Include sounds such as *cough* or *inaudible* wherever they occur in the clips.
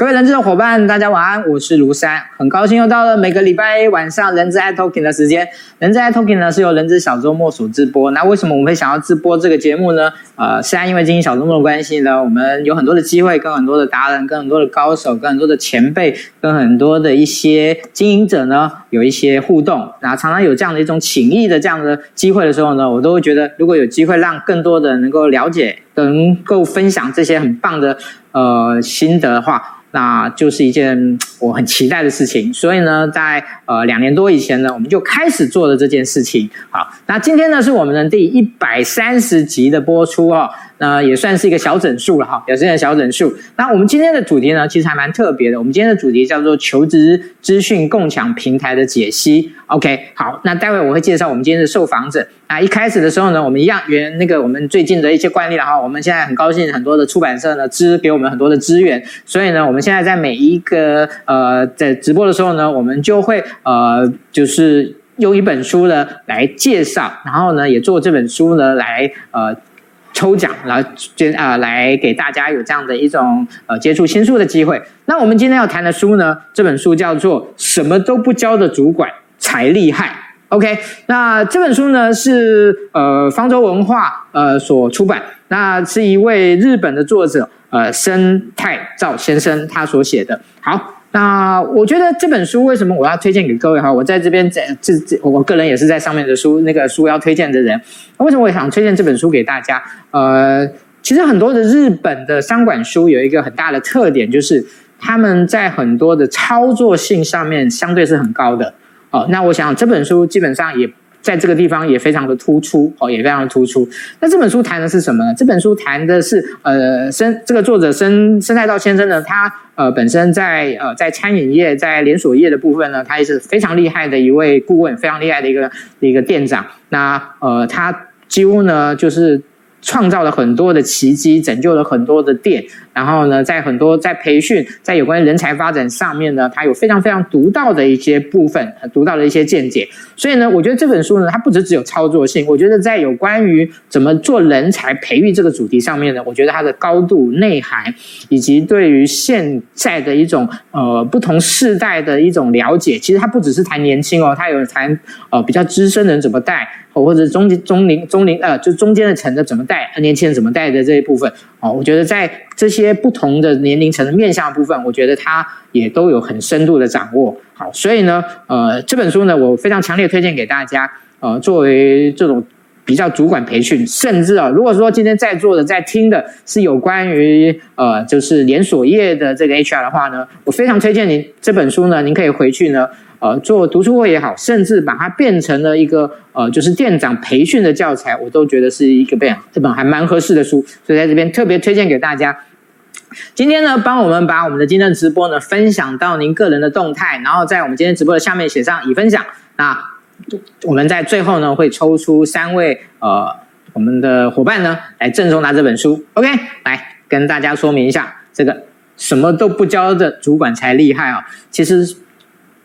各位人资的伙伴，大家晚安，我是卢山，很高兴又到了每个礼拜晚上人资爱 Talking 的时间。人资爱 Talking 呢是由人资小周末所直播。那为什么我们会想要直播这个节目呢？呃，是因为经营小周末的关系呢，我们有很多的机会跟很多的达人、跟很多的高手、跟很多的前辈、跟很多的一些经营者呢有一些互动。然后常常有这样的一种情谊的这样的机会的时候呢，我都会觉得，如果有机会让更多的人能够了解、能够分享这些很棒的呃心得的话。那就是一件我很期待的事情，所以呢，在呃两年多以前呢，我们就开始做了这件事情。好，那今天呢是我们的第一百三十集的播出哦。那也算是一个小整数了哈，也是一个小整数。那我们今天的主题呢，其实还蛮特别的。我们今天的主题叫做求职资讯共享平台的解析。OK，好，那待会我会介绍我们今天的受访者。啊一开始的时候呢，我们一样原那个我们最近的一些惯例了哈。我们现在很高兴，很多的出版社呢支给我们很多的资源，所以呢，我们现在在每一个呃在直播的时候呢，我们就会呃就是用一本书呢来介绍，然后呢也做这本书呢来呃。抽奖，来接啊，来给大家有这样的一种呃接触新书的机会。那我们今天要谈的书呢，这本书叫做《什么都不教的主管才厉害》。OK，那这本书呢是呃方舟文化呃所出版，那是一位日本的作者呃森太照先生他所写的。好。那我觉得这本书为什么我要推荐给各位哈？我在这边在这这，我个人也是在上面的书那个书要推荐的人。为什么我想推荐这本书给大家？呃，其实很多的日本的商管书有一个很大的特点，就是他们在很多的操作性上面相对是很高的。哦，那我想这本书基本上也。在这个地方也非常的突出哦，也非常的突出。那这本书谈的是什么呢？这本书谈的是呃，生这个作者生生太道先生呢，他呃本身在呃在餐饮业、在连锁业的部分呢，他也是非常厉害的一位顾问，非常厉害的一个一个店长。那呃，他几乎呢就是创造了很多的奇迹，拯救了很多的店。然后呢，在很多在培训，在有关人才发展上面呢，它有非常非常独到的一些部分，独到的一些见解。所以呢，我觉得这本书呢，它不只只有操作性，我觉得在有关于怎么做人才培育这个主题上面呢，我觉得它的高度内涵，以及对于现在的一种呃不同世代的一种了解，其实它不只是谈年轻哦，它有谈呃比较资深人怎么带，或者中中龄中龄呃就中间的层的怎么带，年轻人怎么带的这一部分哦，我觉得在这些。不同的年龄层的面向部分，我觉得他也都有很深度的掌握。好，所以呢，呃，这本书呢，我非常强烈推荐给大家。呃，作为这种比较主管培训，甚至啊，如果说今天在座的、在听的是有关于呃，就是连锁业的这个 HR 的话呢，我非常推荐您这本书呢，您可以回去呢。呃，做读书会也好，甚至把它变成了一个呃，就是店长培训的教材，我都觉得是一个这这本还蛮合适的书，所以在这边特别推荐给大家。今天呢，帮我们把我们的今天的直播呢分享到您个人的动态，然后在我们今天直播的下面写上已分享。那我们在最后呢会抽出三位呃我们的伙伴呢来赠送他这本书。OK，来跟大家说明一下，这个什么都不教的主管才厉害啊！其实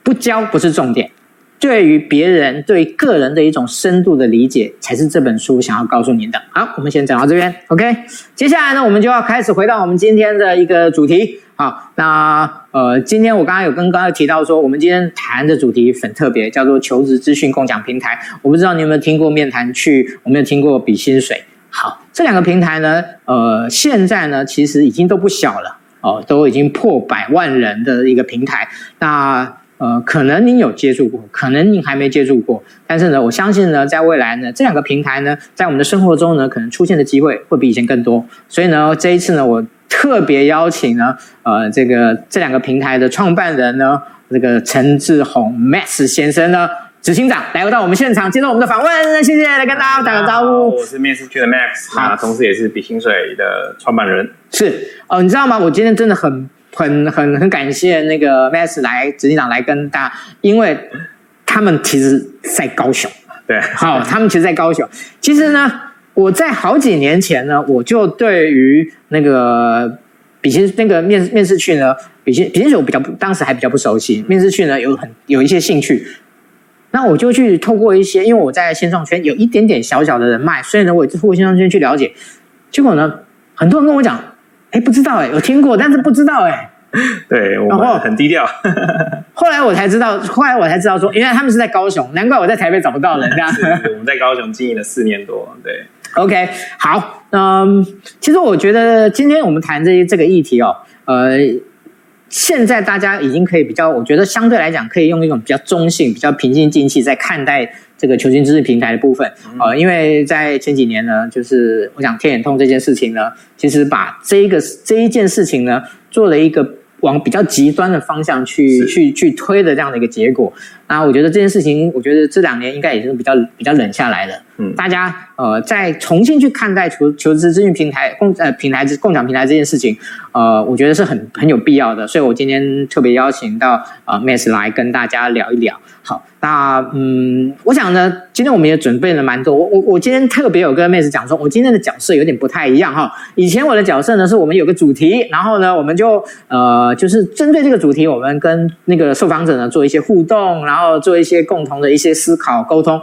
不教不是重点。对于别人、对个人的一种深度的理解，才是这本书想要告诉您的。好，我们先讲到这边，OK。接下来呢，我们就要开始回到我们今天的一个主题。好，那呃，今天我刚刚有跟刚才提到说，我们今天谈的主题很特别，叫做求职资讯共享平台。我不知道你有没有听过面谈去，有没有听过比薪水？好，这两个平台呢，呃，现在呢，其实已经都不小了哦，都已经破百万人的一个平台。那呃，可能您有接触过，可能您还没接触过，但是呢，我相信呢，在未来呢，这两个平台呢，在我们的生活中呢，可能出现的机会会比以前更多。所以呢，这一次呢，我特别邀请呢，呃，这个这两个平台的创办人呢，这个陈志宏 Max 先生呢，执行长来到我们现场接受我们的访问，谢谢，来跟大家打个招呼。我是面试区的 Max，啊，同时也是比薪水的创办人。是哦，你知道吗？我今天真的很。很很很感谢那个 Max 来执行长来跟大家，因为他们其实在高雄，对，好，他们其实，在高雄。其实呢，我在好几年前呢，我就对于那个比心那个面面试去呢，比心比心水我比较当时还比较不熟悉，面试去呢有很有一些兴趣，那我就去透过一些，因为我在线上圈有一点点小小的人脉，所以呢，我也透过线上圈去了解，结果呢，很多人跟我讲。哎，不知道哎，有听过，但是不知道哎。对，我们很低调。后来我才知道，后来我才知道说，原来他们是在高雄，难怪我在台北找不到人。这样，我们在高雄经营了四年多。对，OK，好，嗯，其实我觉得今天我们谈这些这个议题哦，呃，现在大家已经可以比较，我觉得相对来讲可以用一种比较中性、比较平心静气在看待。这个求新知识平台的部分，呃，因为在前几年呢，就是我想天眼通这件事情呢，其实把这一个这一件事情呢，做了一个往比较极端的方向去去去推的这样的一个结果。那我觉得这件事情，我觉得这两年应该也是比较比较冷下来了。嗯，大家呃，再重新去看待求求职资讯平台共呃平台共享平台这件事情，呃，我觉得是很很有必要的。所以我今天特别邀请到呃 Max 来跟大家聊一聊。好，那嗯，我想呢，今天我们也准备了蛮多。我我我今天特别有跟妹子讲说，我今天的角色有点不太一样哈。以前我的角色呢，是我们有个主题，然后呢，我们就呃，就是针对这个主题，我们跟那个受访者呢做一些互动，然后做一些共同的一些思考沟通。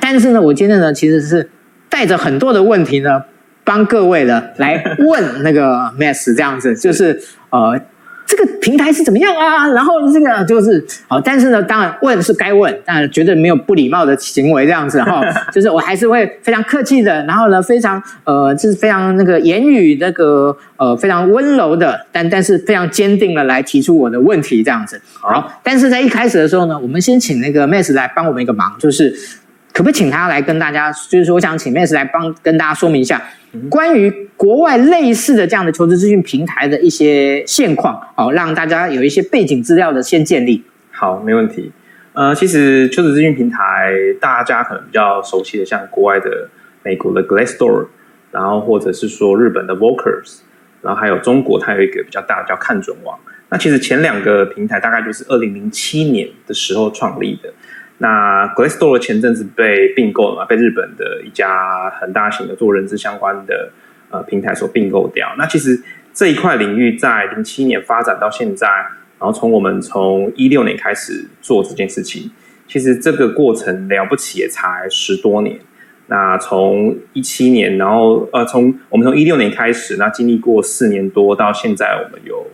但是呢，我今天呢，其实是带着很多的问题呢，帮各位呢来问那个 *laughs* Max 这样子，就是呃。这个平台是怎么样啊？然后这个就是好，但是呢，当然问是该问，但绝对没有不礼貌的行为这样子哈。*laughs* 就是我还是会非常客气的，然后呢，非常呃，就是非常那个言语那个呃，非常温柔的，但但是非常坚定的来提出我的问题这样子。好，但是在一开始的时候呢，我们先请那个 Max 来帮我们一个忙，就是可不可以请他来跟大家，就是说我想请 Max 来帮跟大家说明一下。关于国外类似的这样的求职资讯平台的一些现况，好，让大家有一些背景资料的先建立。好，没问题。呃，其实求职资讯平台大家可能比较熟悉的，像国外的美国的 Glassdoor，然后或者是说日本的 Workers，然后还有中国，它有一个比较大的叫看准网。那其实前两个平台大概就是二零零七年的时候创立的。那 Glassdoor 前阵子被并购了嘛，被日本的一家很大型的做人资相关的呃平台所并购掉。那其实这一块领域在零七年发展到现在，然后从我们从一六年开始做这件事情，其实这个过程了不起也才十多年。那从一七年，然后呃从我们从一六年开始，那经历过四年多到现在，我们有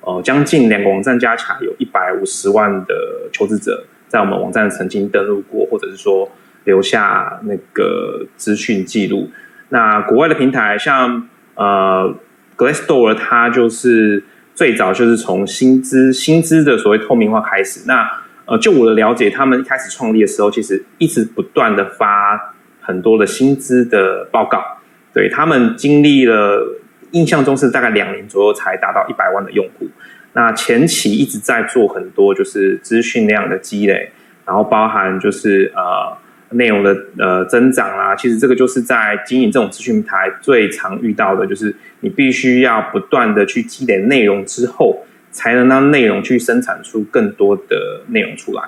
呃将近两个网站加起来有一百五十万的求职者。在我们网站曾经登录过，或者是说留下那个资讯记录。那国外的平台像呃 Glassdoor，它就是最早就是从薪资薪资的所谓透明化开始。那呃，就我的了解，他们一开始创立的时候，其实一直不断的发很多的薪资的报告。对，他们经历了，印象中是大概两年左右才达到一百万的用户。那前期一直在做很多就是资讯量的积累，然后包含就是呃内容的呃增长啦。其实这个就是在经营这种资讯平台最常遇到的，就是你必须要不断的去积累内容之后，才能让内容去生产出更多的内容出来。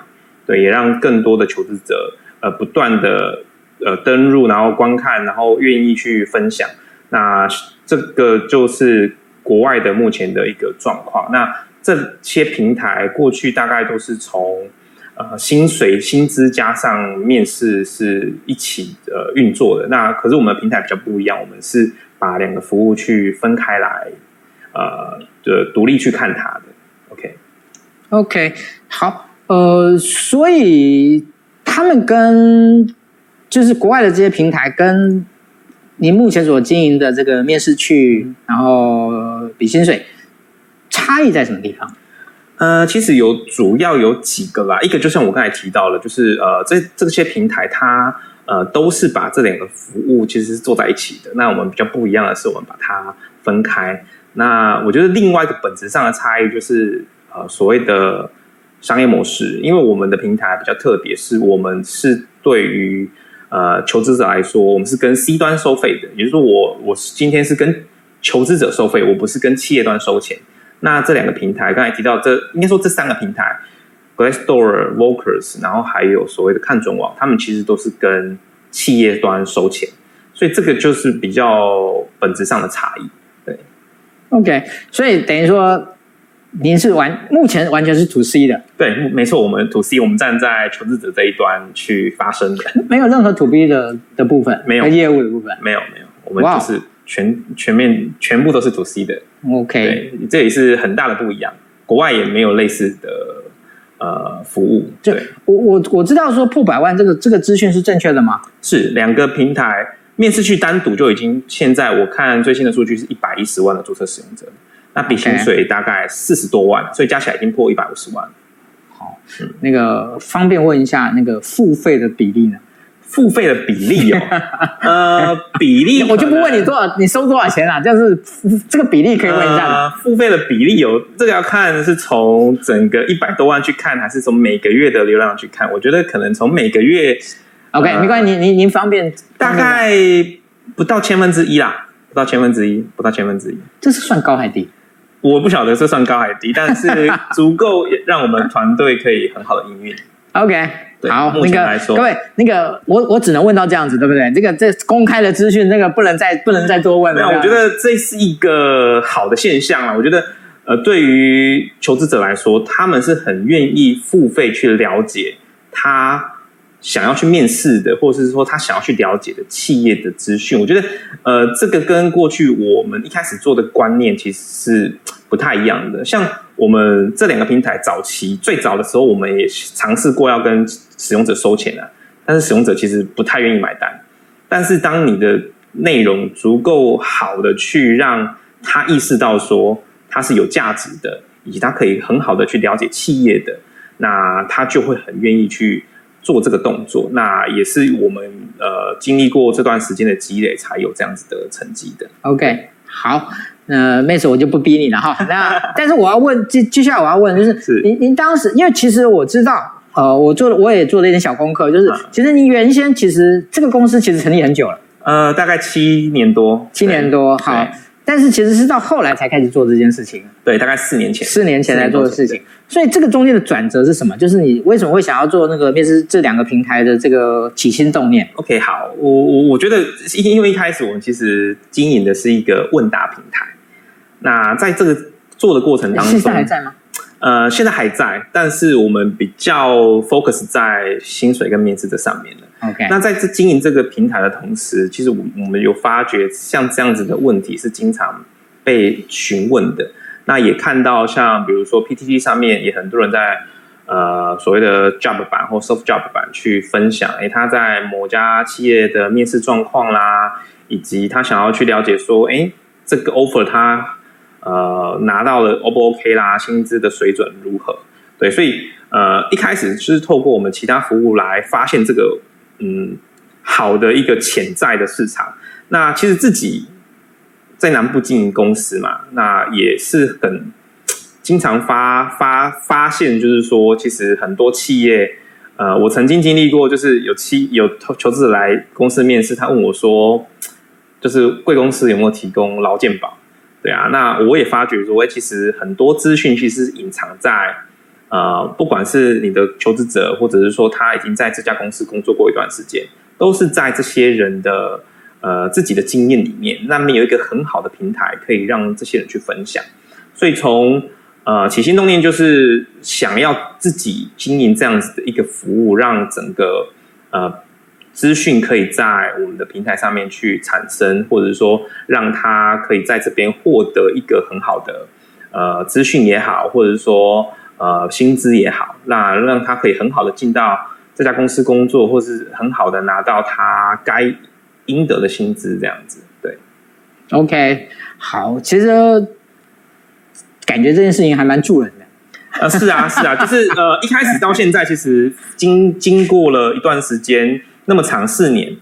对，也让更多的求职者呃不断的呃登入，然后观看，然后愿意去分享。那这个就是。国外的目前的一个状况，那这些平台过去大概都是从呃薪水、薪资加上面试是一起呃运作的。那可是我们的平台比较不一样，我们是把两个服务去分开来，呃，就独立去看它的。OK，OK，好，呃，所以他们跟就是国外的这些平台跟。您目前所经营的这个面试去，然后比薪水，差异在什么地方？呃，其实有主要有几个啦，一个就像我刚才提到了，就是呃，这这些平台它呃都是把这两个服务其实是做在一起的。那我们比较不一样的是，我们把它分开。那我觉得另外一个本质上的差异就是呃所谓的商业模式，因为我们的平台比较特别，是我们是对于。呃，求职者来说，我们是跟 C 端收费的，也就是说我，我今天是跟求职者收费，我不是跟企业端收钱。那这两个平台，刚才提到这，应该说这三个平台，Glassdoor、Workers，然后还有所谓的看准网，他们其实都是跟企业端收钱，所以这个就是比较本质上的差异。对，OK，所以等于说。您是完目前完全是 to C 的，对，没错，我们 to C，我们站在求职者这一端去发声的，没有任何 to B 的的部分，没有。业务的部分，没有没有，我们就是全全面全部都是 to C 的，OK，对，这也是很大的不一样。国外也没有类似的呃服务。对，我我我知道说破百万这个这个资讯是正确的吗？是两个平台面试去单独就已经，现在我看最新的数据是一百一十万的注册使用者，那比薪水大概四十多万，所以加起来已经破一百五十万。好，嗯，那个方便问一下那个付费的比例呢？付费的比例哦，*laughs* 呃，比例我就不问你多少，你收多少钱啊？就是这个比例可以问一下。呃、付费的比例有这个要看是从整个一百多万去看，还是从每个月的流量去看？我觉得可能从每个月，OK，、呃、没关系，您您您方便，大概不到千分之一啦，不到千分之一，不到千分之一，这是算高还低？我不晓得这算高还低，但是足够让我们团队可以很好的营运。*laughs* OK。好，那个各位，那个我我只能问到这样子，对不对？这个这公开的资讯，那个不能再不能再多问了。那我觉得这是一个好的现象了。我觉得，呃，对于求职者来说，他们是很愿意付费去了解他想要去面试的，或者是说他想要去了解的企业的资讯。我觉得，呃，这个跟过去我们一开始做的观念其实是不太一样的。像我们这两个平台早期最早的时候，我们也尝试过要跟使用者收钱啊，但是使用者其实不太愿意买单。但是当你的内容足够好的去让他意识到说他是有价值的，以及他可以很好的去了解企业的，那他就会很愿意去做这个动作。那也是我们呃经历过这段时间的积累，才有这样子的成绩的。OK，好。那，妹子，我就不逼你了哈。*laughs* 那但是我要问，接接下来我要问就是，是您您当时，因为其实我知道，呃，我做了我也做了一点小功课，就是、嗯、其实您原先其实这个公司其实成立很久了，呃，大概七年多，七年多，好。但是其实是到后来才开始做这件事情，对，大概四年前，四年前来做的事情。所以这个中间的转折是什么？就是你为什么会想要做那个面试这两个平台的这个起心动念？OK，好，我我我觉得因为一开始我们其实经营的是一个问答平台。那在这个做的过程当中，现在还在吗？呃，现在还在，但是我们比较 focus 在薪水跟面试这上面了。OK，那在这经营这个平台的同时，其实我我们有发觉像这样子的问题是经常被询问的。那也看到像比如说 PTT 上面也很多人在呃所谓的 Job 版或 Soft Job 版去分享，诶，他在某家企业的面试状况啦，以及他想要去了解说，诶，这个 offer 他。呃，拿到了 O 不 OK 啦？薪资的水准如何？对，所以呃，一开始就是透过我们其他服务来发现这个嗯好的一个潜在的市场。那其实自己在南部经营公司嘛，那也是很经常发发发现，就是说，其实很多企业，呃，我曾经经历过，就是有企有求职者来公司面试，他问我说，就是贵公司有没有提供劳健保？对啊，那我也发觉说，其实很多资讯其实隐藏在呃，不管是你的求职者，或者是说他已经在这家公司工作过一段时间，都是在这些人的呃自己的经验里面，那么有一个很好的平台可以让这些人去分享。所以从呃起心动念，就是想要自己经营这样子的一个服务，让整个呃。资讯可以在我们的平台上面去产生，或者是说让他可以在这边获得一个很好的呃资讯也好，或者是说呃薪资也好，那让他可以很好的进到这家公司工作，或是很好的拿到他该应得的薪资，这样子。对，OK，好，其实感觉这件事情还蛮助人的。呃，是啊，是啊，*laughs* 就是呃一开始到现在，其实经经过了一段时间。那么长四年，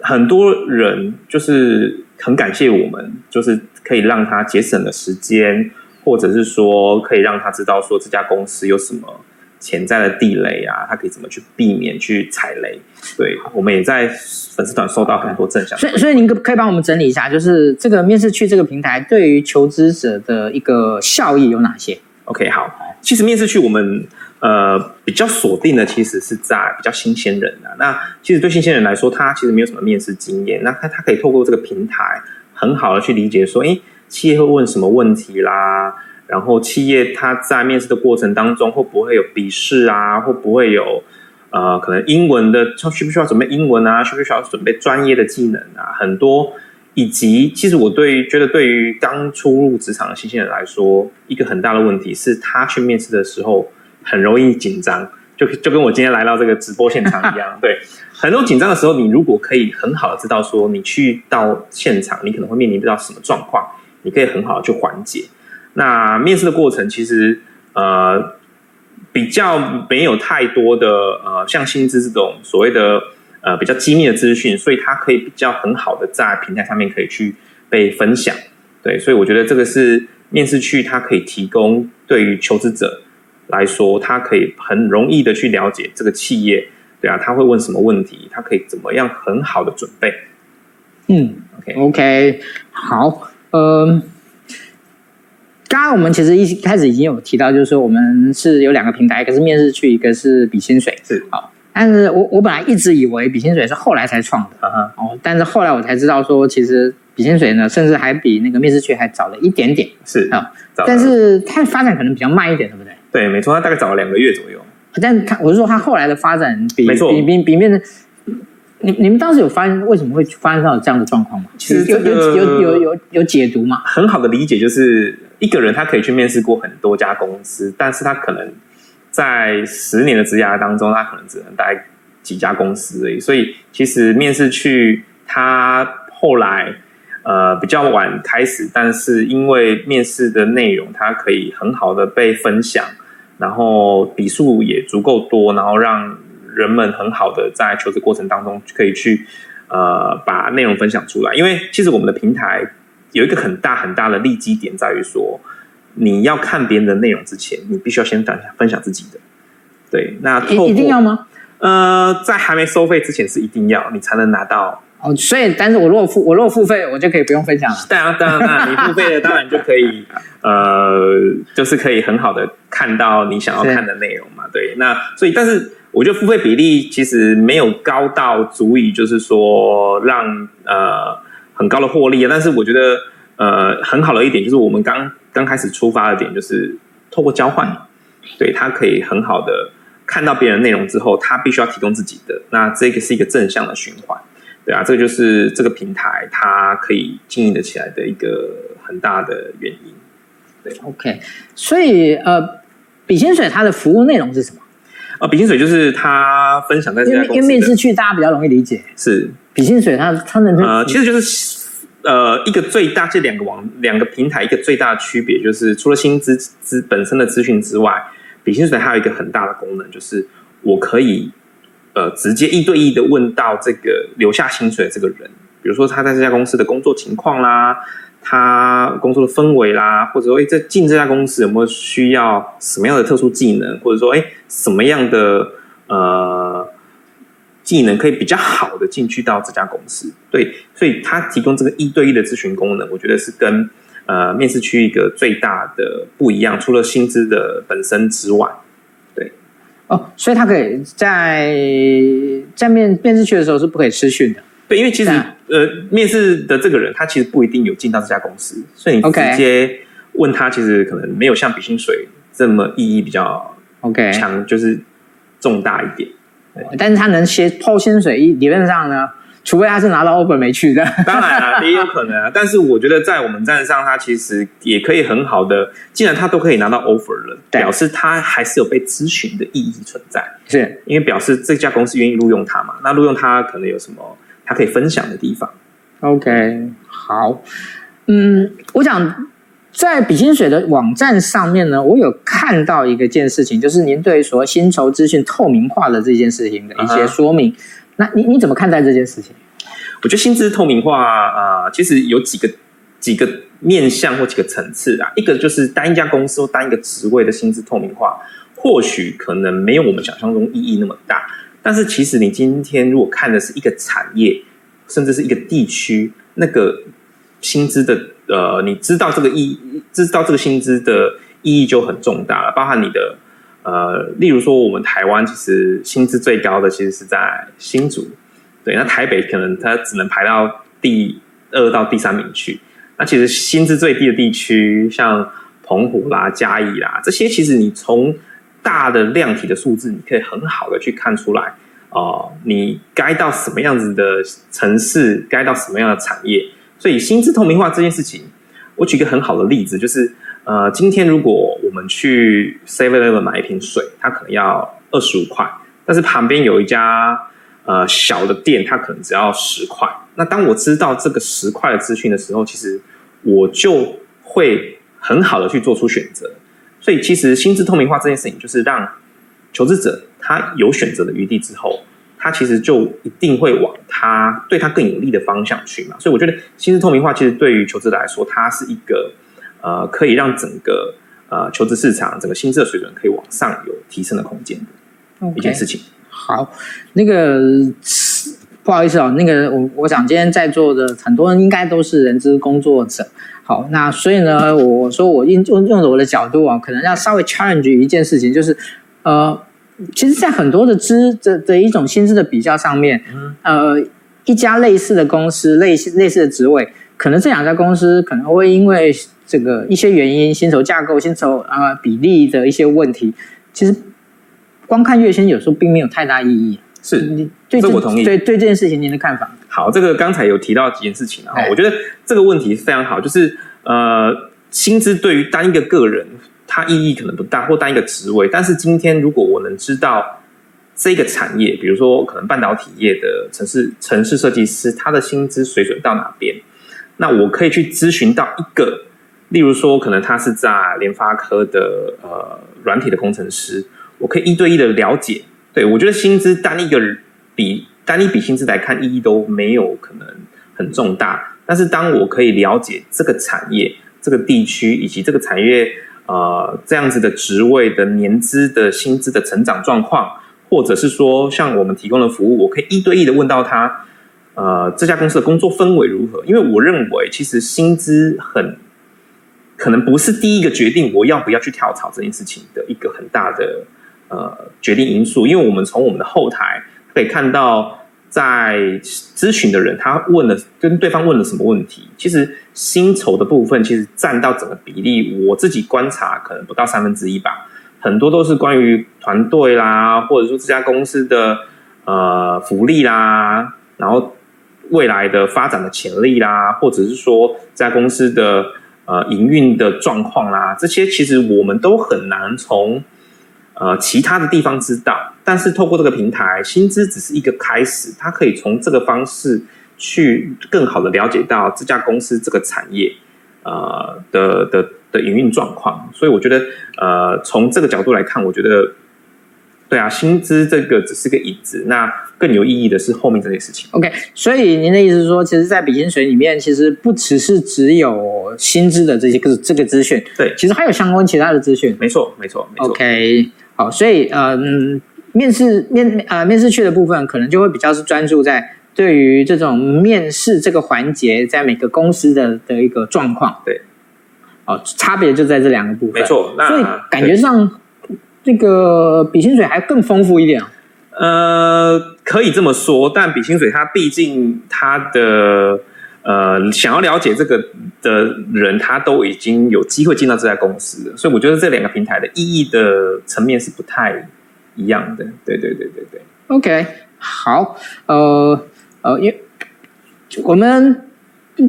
很多人就是很感谢我们，就是可以让他节省了时间，或者是说可以让他知道说这家公司有什么潜在的地雷啊，他可以怎么去避免去踩雷。对，我们也在粉丝团收到很多正向。所以，所以您可可以帮我们整理一下，就是这个面试去这个平台对于求职者的一个效益有哪些？OK，好，其实面试去我们。呃，比较锁定的其实是在比较新鲜人啊。那其实对新鲜人来说，他其实没有什么面试经验。那他他可以透过这个平台，很好的去理解说，诶，企业会问什么问题啦？然后企业他在面试的过程当中，会不会有笔试啊？会不会有呃，可能英文的，需不需要准备英文啊？需不需要准备专业的技能啊？很多以及其实我对觉得对于刚初入职场的新鲜人来说，一个很大的问题是他去面试的时候很容易紧张，就就跟我今天来到这个直播现场一样，*laughs* 对，很多紧张的时候，你如果可以很好的知道说你去到现场，你可能会面临到什么状况，你可以很好的去缓解。那面试的过程其实呃比较没有太多的呃像薪资这种所谓的呃比较机密的资讯，所以它可以比较很好的在平台上面可以去被分享。对，所以我觉得这个是面试区它可以提供对于求职者来说，它可以很容易的去了解这个企业，对啊，他会问什么问题，他可以怎么样很好的准备。嗯，OK OK，好，嗯。刚刚我们其实一开始已经有提到，就是说我们是有两个平台，一个是面试去，一个是比薪水。是好，但是我我本来一直以为比薪水是后来才创的，哦、uh-huh.，但是后来我才知道说，其实比薪水呢，甚至还比那个面试去还早了一点点。是啊，但是它的发展可能比较慢一点，对不对？对，没错，它大概早了两个月左右。但是它我是说，它后来的发展比没错比比比面试。你你们当时有发现为什么会发生到这样的状况吗？其实有有有有有有解读吗？很好的理解就是。一个人他可以去面试过很多家公司，但是他可能在十年的职涯当中，他可能只能待几家公司而已。所以其实面试去他后来呃比较晚开始，但是因为面试的内容，他可以很好的被分享，然后笔数也足够多，然后让人们很好的在求职过程当中可以去呃把内容分享出来。因为其实我们的平台。有一个很大很大的利基点在于说，你要看别人的内容之前，你必须要先分享分享自己的。对，那一定要吗？呃，在还没收费之前是一定要，你才能拿到。哦，所以，但是我如果付我如果付费，我就可以不用分享了。当然，当然，当然，你付费了，当然就可以，呃，就是可以很好的看到你想要看的内容嘛。对，那所以，但是我觉得付费比例其实没有高到足以，就是说让呃。很高的获利啊，但是我觉得，呃，很好的一点就是我们刚刚开始出发的点就是透过交换，对，他可以很好的看到别人内容之后，他必须要提供自己的，那这个是一个正向的循环，对啊，这个就是这个平台它可以经营的起来的一个很大的原因，对，OK，所以呃，比薪水它的服务内容是什么？呃，比薪水就是他分享在这家公司，因为面试去大家比较容易理解，是。比薪水它，它它能呃，其实就是呃一个最大这两个网两个平台一个最大的区别就是，除了薪资资本身的资讯之外，比薪水还有一个很大的功能，就是我可以呃直接一对一的问到这个留下薪水的这个人，比如说他在这家公司的工作情况啦，他工作的氛围啦，或者说哎在进这家公司有没有需要什么样的特殊技能，或者说哎什么样的呃。技能可以比较好的进去到这家公司，对，所以他提供这个一对一的咨询功能，我觉得是跟呃面试区一个最大的不一样，除了薪资的本身之外，对，哦，所以他可以在在面面试区的时候是不可以视讯的，对，因为其实呃面试的这个人他其实不一定有进到这家公司，所以你直接问他，其实可能没有像比薪水这么意义比较 OK 强，就是重大一点。但是他能先抛薪水，理论上呢，除非他是拿到 offer 没去的，当然了，也有可能啊。但是我觉得在我们站上，他其实也可以很好的，既然他都可以拿到 offer 了，表示他还是有被咨询的意义存在。是因为表示这家公司愿意录用他嘛？那录用他可能有什么他可以分享的地方？OK，好，嗯，我想。在比薪水的网站上面呢，我有看到一个件事情，就是您对所谓薪酬资讯透明化的这件事情的一些说明。Uh-huh. 那你你怎么看待这件事情？我觉得薪资透明化啊、呃，其实有几个几个面向或几个层次啊。一个就是单一家公司或单一个职位的薪资透明化，或许可能没有我们想象中意义那么大。但是其实你今天如果看的是一个产业，甚至是一个地区，那个薪资的。呃，你知道这个意，知道这个薪资的意义就很重大了。包含你的呃，例如说，我们台湾其实薪资最高的其实是在新竹，对，那台北可能它只能排到第二到第三名去。那其实薪资最低的地区，像澎湖啦、嘉义啦，这些其实你从大的量体的数字，你可以很好的去看出来，哦、呃，你该到什么样子的城市，该到什么样的产业。所以薪资透明化这件事情，我举一个很好的例子，就是呃，今天如果我们去 Seven Eleven 买一瓶水，它可能要二十五块，但是旁边有一家呃小的店，它可能只要十块。那当我知道这个十块的资讯的时候，其实我就会很好的去做出选择。所以，其实薪资透明化这件事情，就是让求职者他有选择的余地之后。他其实就一定会往他对他更有利的方向去嘛，所以我觉得薪资透明化其实对于求职者来说，它是一个呃可以让整个呃求职市场整个薪资的水准可以往上有提升的空间的一件事情。好，那个不好意思哦，那个我我想今天在座的很多人应该都是人资工作者，好，那所以呢，我说我用用用着我的角度啊，可能要稍微 challenge 一件事情，就是呃。其实，在很多的资的的一种薪资的比较上面，呃，一家类似的公司，类似类似的职位，可能这两家公司可能会因为这个一些原因，薪酬架构、薪酬啊、呃、比例的一些问题，其实光看月薪有时候并没有太大意义。是，你对这我同意。对对这件事情，您的看法？好，这个刚才有提到几件事情啊，我觉得这个问题非常好，就是呃，薪资对于单一个个人。它意义可能不大，或单一个职位。但是今天，如果我能知道这个产业，比如说可能半导体业的城市城市设计师，他的薪资水准到哪边，那我可以去咨询到一个，例如说，可能他是在联发科的呃软体的工程师，我可以一对一的了解。对，我觉得薪资单一个比单一笔薪资来看意义都没有可能很重大。但是当我可以了解这个产业、这个地区以及这个产业。呃，这样子的职位的年资的薪资的成长状况，或者是说像我们提供的服务，我可以一对一的问到他，呃，这家公司的工作氛围如何？因为我认为，其实薪资很可能不是第一个决定我要不要去跳槽这件事情的一个很大的呃决定因素，因为我们从我们的后台可以看到。在咨询的人，他问了跟对方问了什么问题？其实薪酬的部分其实占到整个比例，我自己观察可能不到三分之一吧。很多都是关于团队啦，或者说这家公司的呃福利啦，然后未来的发展的潜力啦，或者是说这家公司的呃营运的状况啦，这些其实我们都很难从。呃，其他的地方知道，但是透过这个平台，薪资只是一个开始，它可以从这个方式去更好的了解到这家公司这个产业呃的的的营运状况。所以我觉得，呃，从这个角度来看，我觉得，对啊，薪资这个只是个引子，那更有意义的是后面这件事情。OK，所以您的意思是说，其实，在比薪水里面，其实不只是只有薪资的这些个这个资讯，对，其实还有相关其他的资讯。没错，没错，没错。OK。好，所以嗯，面试面呃面试去的部分，可能就会比较是专注在对于这种面试这个环节，在每个公司的的一个状况。对，哦，差别就在这两个部分。没错，那所以感觉上这个比薪水还更丰富一点。呃，可以这么说，但比薪水它毕竟它的。呃，想要了解这个的人，他都已经有机会进到这家公司了，所以我觉得这两个平台的意义的层面是不太一样的。对对对对对。OK，好，呃呃，因为我们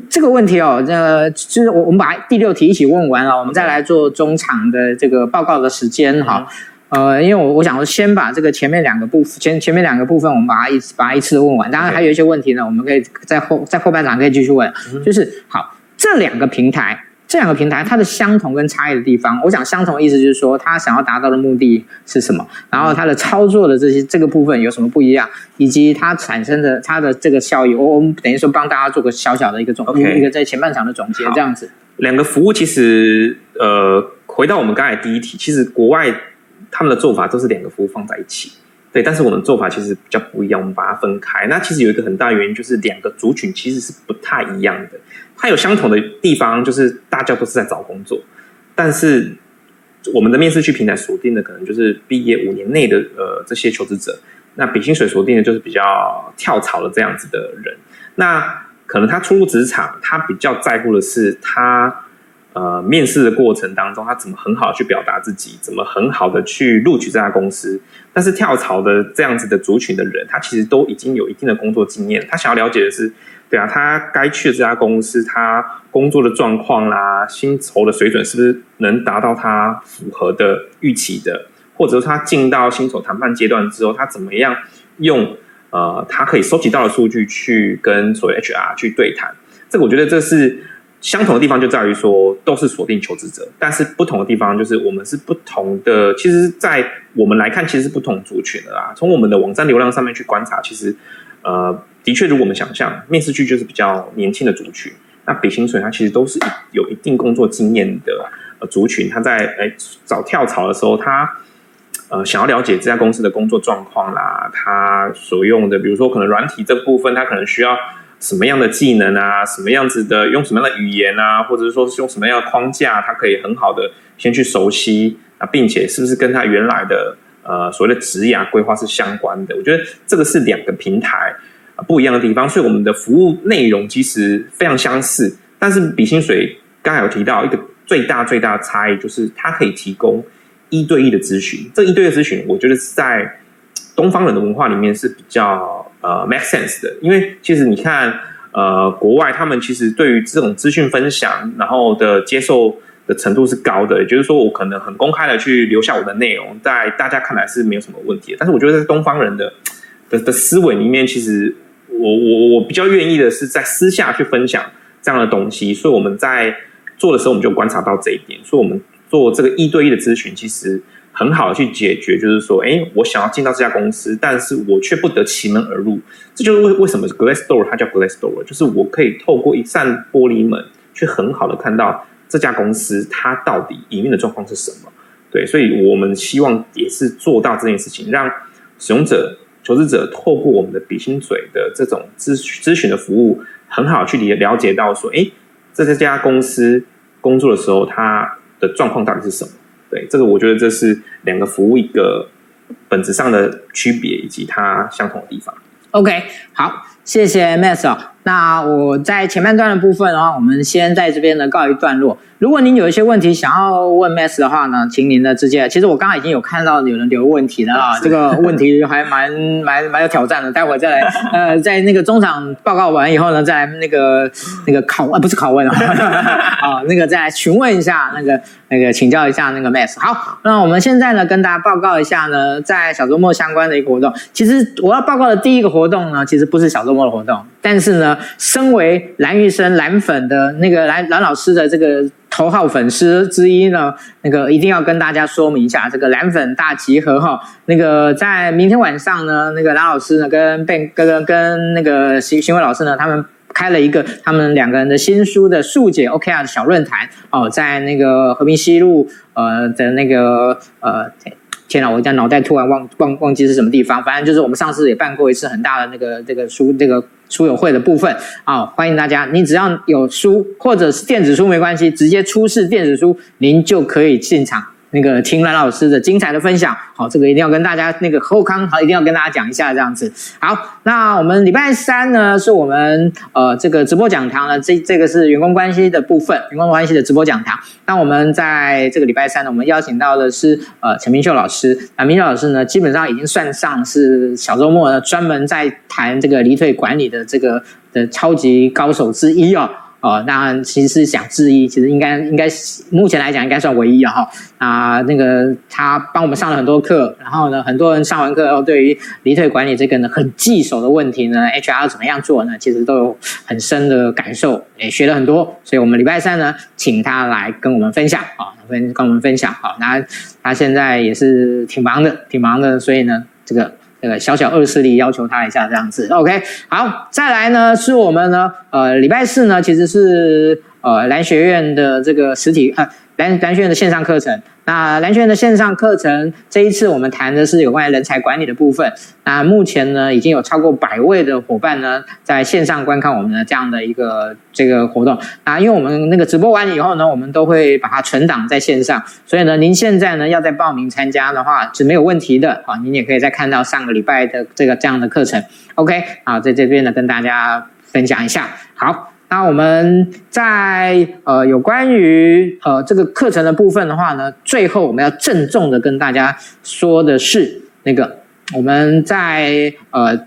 这个问题哦，呃，就是我我们把第六题一起问完了，我们再来做中场的这个报告的时间哈。嗯呃，因为我我想说，先把这个前面两个部分，前前面两个部分，我们把它一把它一次的问完。当然还有一些问题呢，我们可以在后在后半场可以继续问。嗯、就是好，这两个平台，这两个平台它的相同跟差异的地方，我想相同的意思就是说，它想要达到的目的是什么？然后它的操作的这些这个部分有什么不一样，以及它产生的它的这个效益，我我们等于说帮大家做个小小的一个总，okay, 一个在前半场的总结，这样子。两个服务其实，呃，回到我们刚才第一题，其实国外。他们的做法都是两个服务放在一起，对，但是我们做法其实比较不一样，我们把它分开。那其实有一个很大原因，就是两个族群其实是不太一样的。它有相同的地方，就是大家都是在找工作，但是我们的面试去平台锁定的可能就是毕业五年内的呃这些求职者，那比薪水锁定的就是比较跳槽的这样子的人。那可能他初入职场，他比较在乎的是他。呃面试的过程当中，他怎么很好的去表达自己，怎么很好的去录取这家公司。但是跳槽的这样子的族群的人，他其实都已经有一定的工作经验，他想要了解的是，对啊，他该去的这家公司，他工作的状况啦，薪酬的水准是不是能达到他符合的预期的，或者说他进到薪酬谈判阶段之后，他怎么样用呃他可以收集到的数据去跟所谓 HR 去对谈。这个我觉得这是。相同的地方就在于说，都是锁定求职者，但是不同的地方就是我们是不同的。其实，在我们来看，其实是不同族群的啦。从我们的网站流量上面去观察，其实，呃，的确如我们想象，面试句就是比较年轻的族群。那比薪水，它其实都是有一定工作经验的族群。他在哎找跳槽的时候，他呃想要了解这家公司的工作状况啦，他所用的，比如说可能软体这部分，他可能需要。什么样的技能啊？什么样子的？用什么样的语言啊？或者是说是用什么样的框架？他可以很好的先去熟悉啊，并且是不是跟他原来的呃所谓的职涯规划是相关的？我觉得这个是两个平台不一样的地方，所以我们的服务内容其实非常相似，但是比薪水刚才有提到一个最大最大的差异，就是它可以提供一对一的咨询。这一对一的咨询，我觉得是在东方人的文化里面是比较。呃，make sense 的，因为其实你看，呃，国外他们其实对于这种资讯分享，然后的接受的程度是高的，也就是说，我可能很公开的去留下我的内容，在大家看来是没有什么问题的。但是我觉得在东方人的的的思维里面，其实我我我比较愿意的是在私下去分享这样的东西，所以我们在做的时候，我们就观察到这一点，所以我们做这个一对一的咨询，其实。很好的去解决，就是说，哎，我想要进到这家公司，但是我却不得其门而入。这就是为为什么 Glassdoor 它叫 Glassdoor，就是我可以透过一扇玻璃门，去很好的看到这家公司它到底里面的状况是什么。对，所以我们希望也是做到这件事情，让使用者、求职者透过我们的比心嘴的这种咨咨询的服务，很好去理了解到说，哎，在这家公司工作的时候，它的状况到底是什么。对，这个我觉得这是两个服务一个本质上的区别，以及它相同的地方。OK，好，谢谢 Max。那我在前半段的部分的话，我们先在这边呢告一段落。如果您有一些问题想要问 Max 的话呢，请您呢直接。其实我刚刚已经有看到有人留问题了啊，这个问题还蛮蛮蛮有挑战的。待会儿再来，*laughs* 呃，在那个中场报告完以后呢，再来那个那个考啊，不是拷问啊，*laughs* 啊，那个再来询问一下那个那个请教一下那个 Max。好，那我们现在呢跟大家报告一下呢，在小周末相关的一个活动。其实我要报告的第一个活动呢，其实不是小周末的活动，但是呢，身为蓝玉生蓝粉的那个蓝蓝老师的这个。头号粉丝之一呢，那个一定要跟大家说明一下，这个蓝粉大集合哈。那个在明天晚上呢，那个蓝老师呢跟 Ben 哥哥跟那个邢邢伟老师呢，他们开了一个他们两个人的新书的速解 OKR 的小论坛哦，在那个和平西路呃的那个呃。天哪！我家脑袋突然忘忘忘记是什么地方，反正就是我们上次也办过一次很大的那个这个书这个书友会的部分啊，欢迎大家，你只要有书或者是电子书没关系，直接出示电子书，您就可以进场。那个听蓝老师的精彩的分享，好，这个一定要跟大家那个后康好，一定要跟大家讲一下这样子。好，那我们礼拜三呢，是我们呃这个直播讲堂呢，这这个是员工关系的部分，员工关系的直播讲堂。那我们在这个礼拜三呢，我们邀请到的是呃陈明秀老师。那明秀老师呢，基本上已经算上是小周末呢专门在谈这个离退管理的这个的超级高手之一哦。哦，当然，其实是想质疑，其实应该应该目前来讲应该算唯一了哈。啊，那个他帮我们上了很多课，然后呢，很多人上完课后，对于离退管理这个呢很棘手的问题呢，HR 怎么样做呢？其实都有很深的感受，也学了很多。所以我们礼拜三呢，请他来跟我们分享啊，分跟我们分享。好，那他现在也是挺忙的，挺忙的，所以呢，这个。那个小小恶势力要求他一下，这样子，OK，好，再来呢是我们呢，呃，礼拜四呢其实是呃蓝学院的这个实体呃。蓝蓝学院的线上课程，那蓝学院的线上课程这一次我们谈的是有关人才管理的部分。那目前呢，已经有超过百位的伙伴呢在线上观看我们的这样的一个这个活动。啊，因为我们那个直播完以后呢，我们都会把它存档在线上，所以呢，您现在呢要再报名参加的话是没有问题的。啊，您也可以再看到上个礼拜的这个这样的课程。OK，好，在这边呢跟大家分享一下。好。那我们在呃有关于呃这个课程的部分的话呢，最后我们要郑重的跟大家说的是，那个我们在呃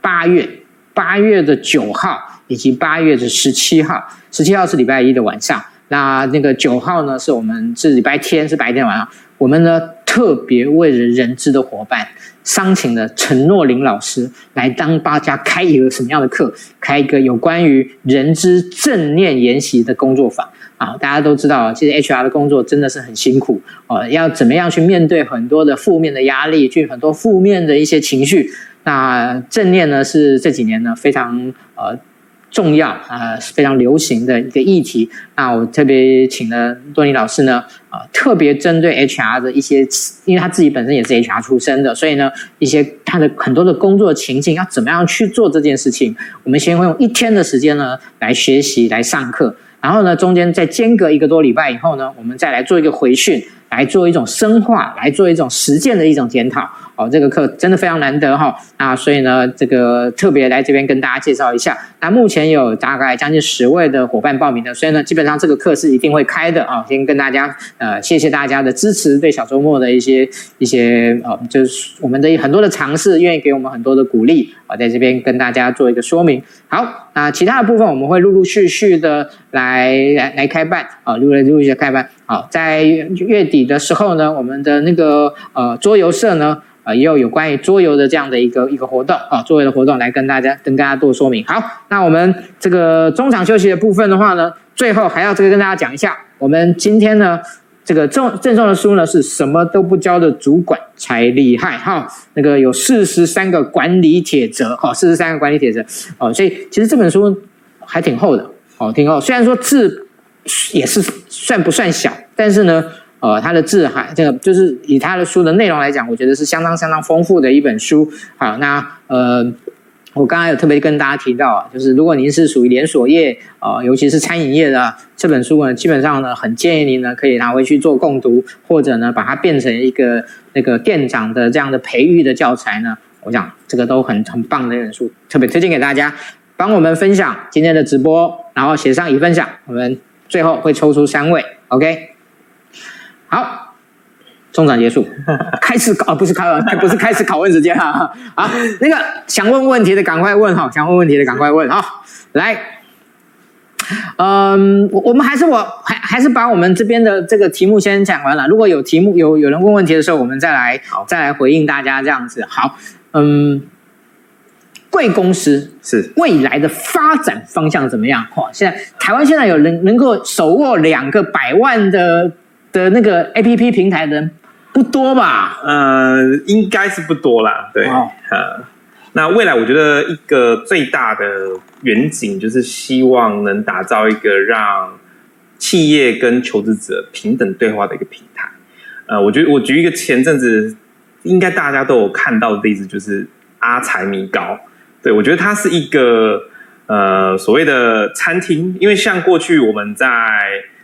八月八月的九号以及八月的十七号，十七号是礼拜一的晚上，那那个九号呢是我们是礼拜天是白天晚上，我们呢特别为了人资的伙伴。商请了陈诺霖老师来当大家开一个什么样的课？开一个有关于人资正念研习的工作坊啊！大家都知道，其实 HR 的工作真的是很辛苦哦，要怎么样去面对很多的负面的压力，去很多负面的一些情绪。那正念呢，是这几年呢非常呃。重要啊，非常流行的一个议题。那我特别请了多尼老师呢，啊，特别针对 HR 的一些，因为他自己本身也是 HR 出身的，所以呢，一些他的很多的工作情境要怎么样去做这件事情，我们先会用一天的时间呢来学习来上课，然后呢，中间再间隔一个多礼拜以后呢，我们再来做一个回训。来做一种深化，来做一种实践的一种检讨。哦，这个课真的非常难得哈。那所以呢，这个特别来这边跟大家介绍一下。那目前有大概将近十位的伙伴报名的，所以呢，基本上这个课是一定会开的啊。先跟大家呃，谢谢大家的支持，对小周末的一些一些呃，就是我们的很多的尝试，愿意给我们很多的鼓励啊，在这边跟大家做一个说明。好，那其他的部分我们会陆陆续续的来来来来开办啊，陆陆续续开办。好，在月底的时候呢，我们的那个呃桌游社呢，呃也有有关于桌游的这样的一个一个活动啊，桌游的活动来跟大家跟大家做说明。好，那我们这个中场休息的部分的话呢，最后还要这个跟大家讲一下，我们今天呢这个赠赠送的书呢是什么都不教的主管才厉害哈，那个有四十三个管理铁则哈，四十三个管理铁则哦，所以其实这本书还挺厚的哦，挺厚，虽然说字。也是算不算小，但是呢，呃，它的字还这个就是以它的书的内容来讲，我觉得是相当相当丰富的一本书。好，那呃，我刚刚有特别跟大家提到啊，就是如果您是属于连锁业啊、呃，尤其是餐饮业的这本书呢，基本上呢，很建议您呢可以拿回去做共读，或者呢把它变成一个那个店长的这样的培育的教材呢。我想这个都很很棒的一本书，特别推荐给大家。帮我们分享今天的直播，然后写上已分享，我们。最后会抽出三位，OK，好，中场结束，*laughs* 开始考，不是开完，不是开始考问时间哈，*laughs* 好，那个想问问题的赶快问哈，想问问题的赶快问哈，来，嗯，我我们还是我还还是把我们这边的这个题目先讲完了，如果有题目有有人问问题的时候，我们再来再来回应大家这样子，好，嗯。贵公司是未来的发展方向怎么样？哈，现在台湾现在有人能够手握两个百万的的那个 APP 平台的人不多吧？呃，应该是不多啦。对，哦、呃，那未来我觉得一个最大的远景就是希望能打造一个让企业跟求职者平等对话的一个平台。呃，我觉得我举一个前阵子应该大家都有看到的例子，就是阿财米糕。对，我觉得它是一个呃所谓的餐厅，因为像过去我们在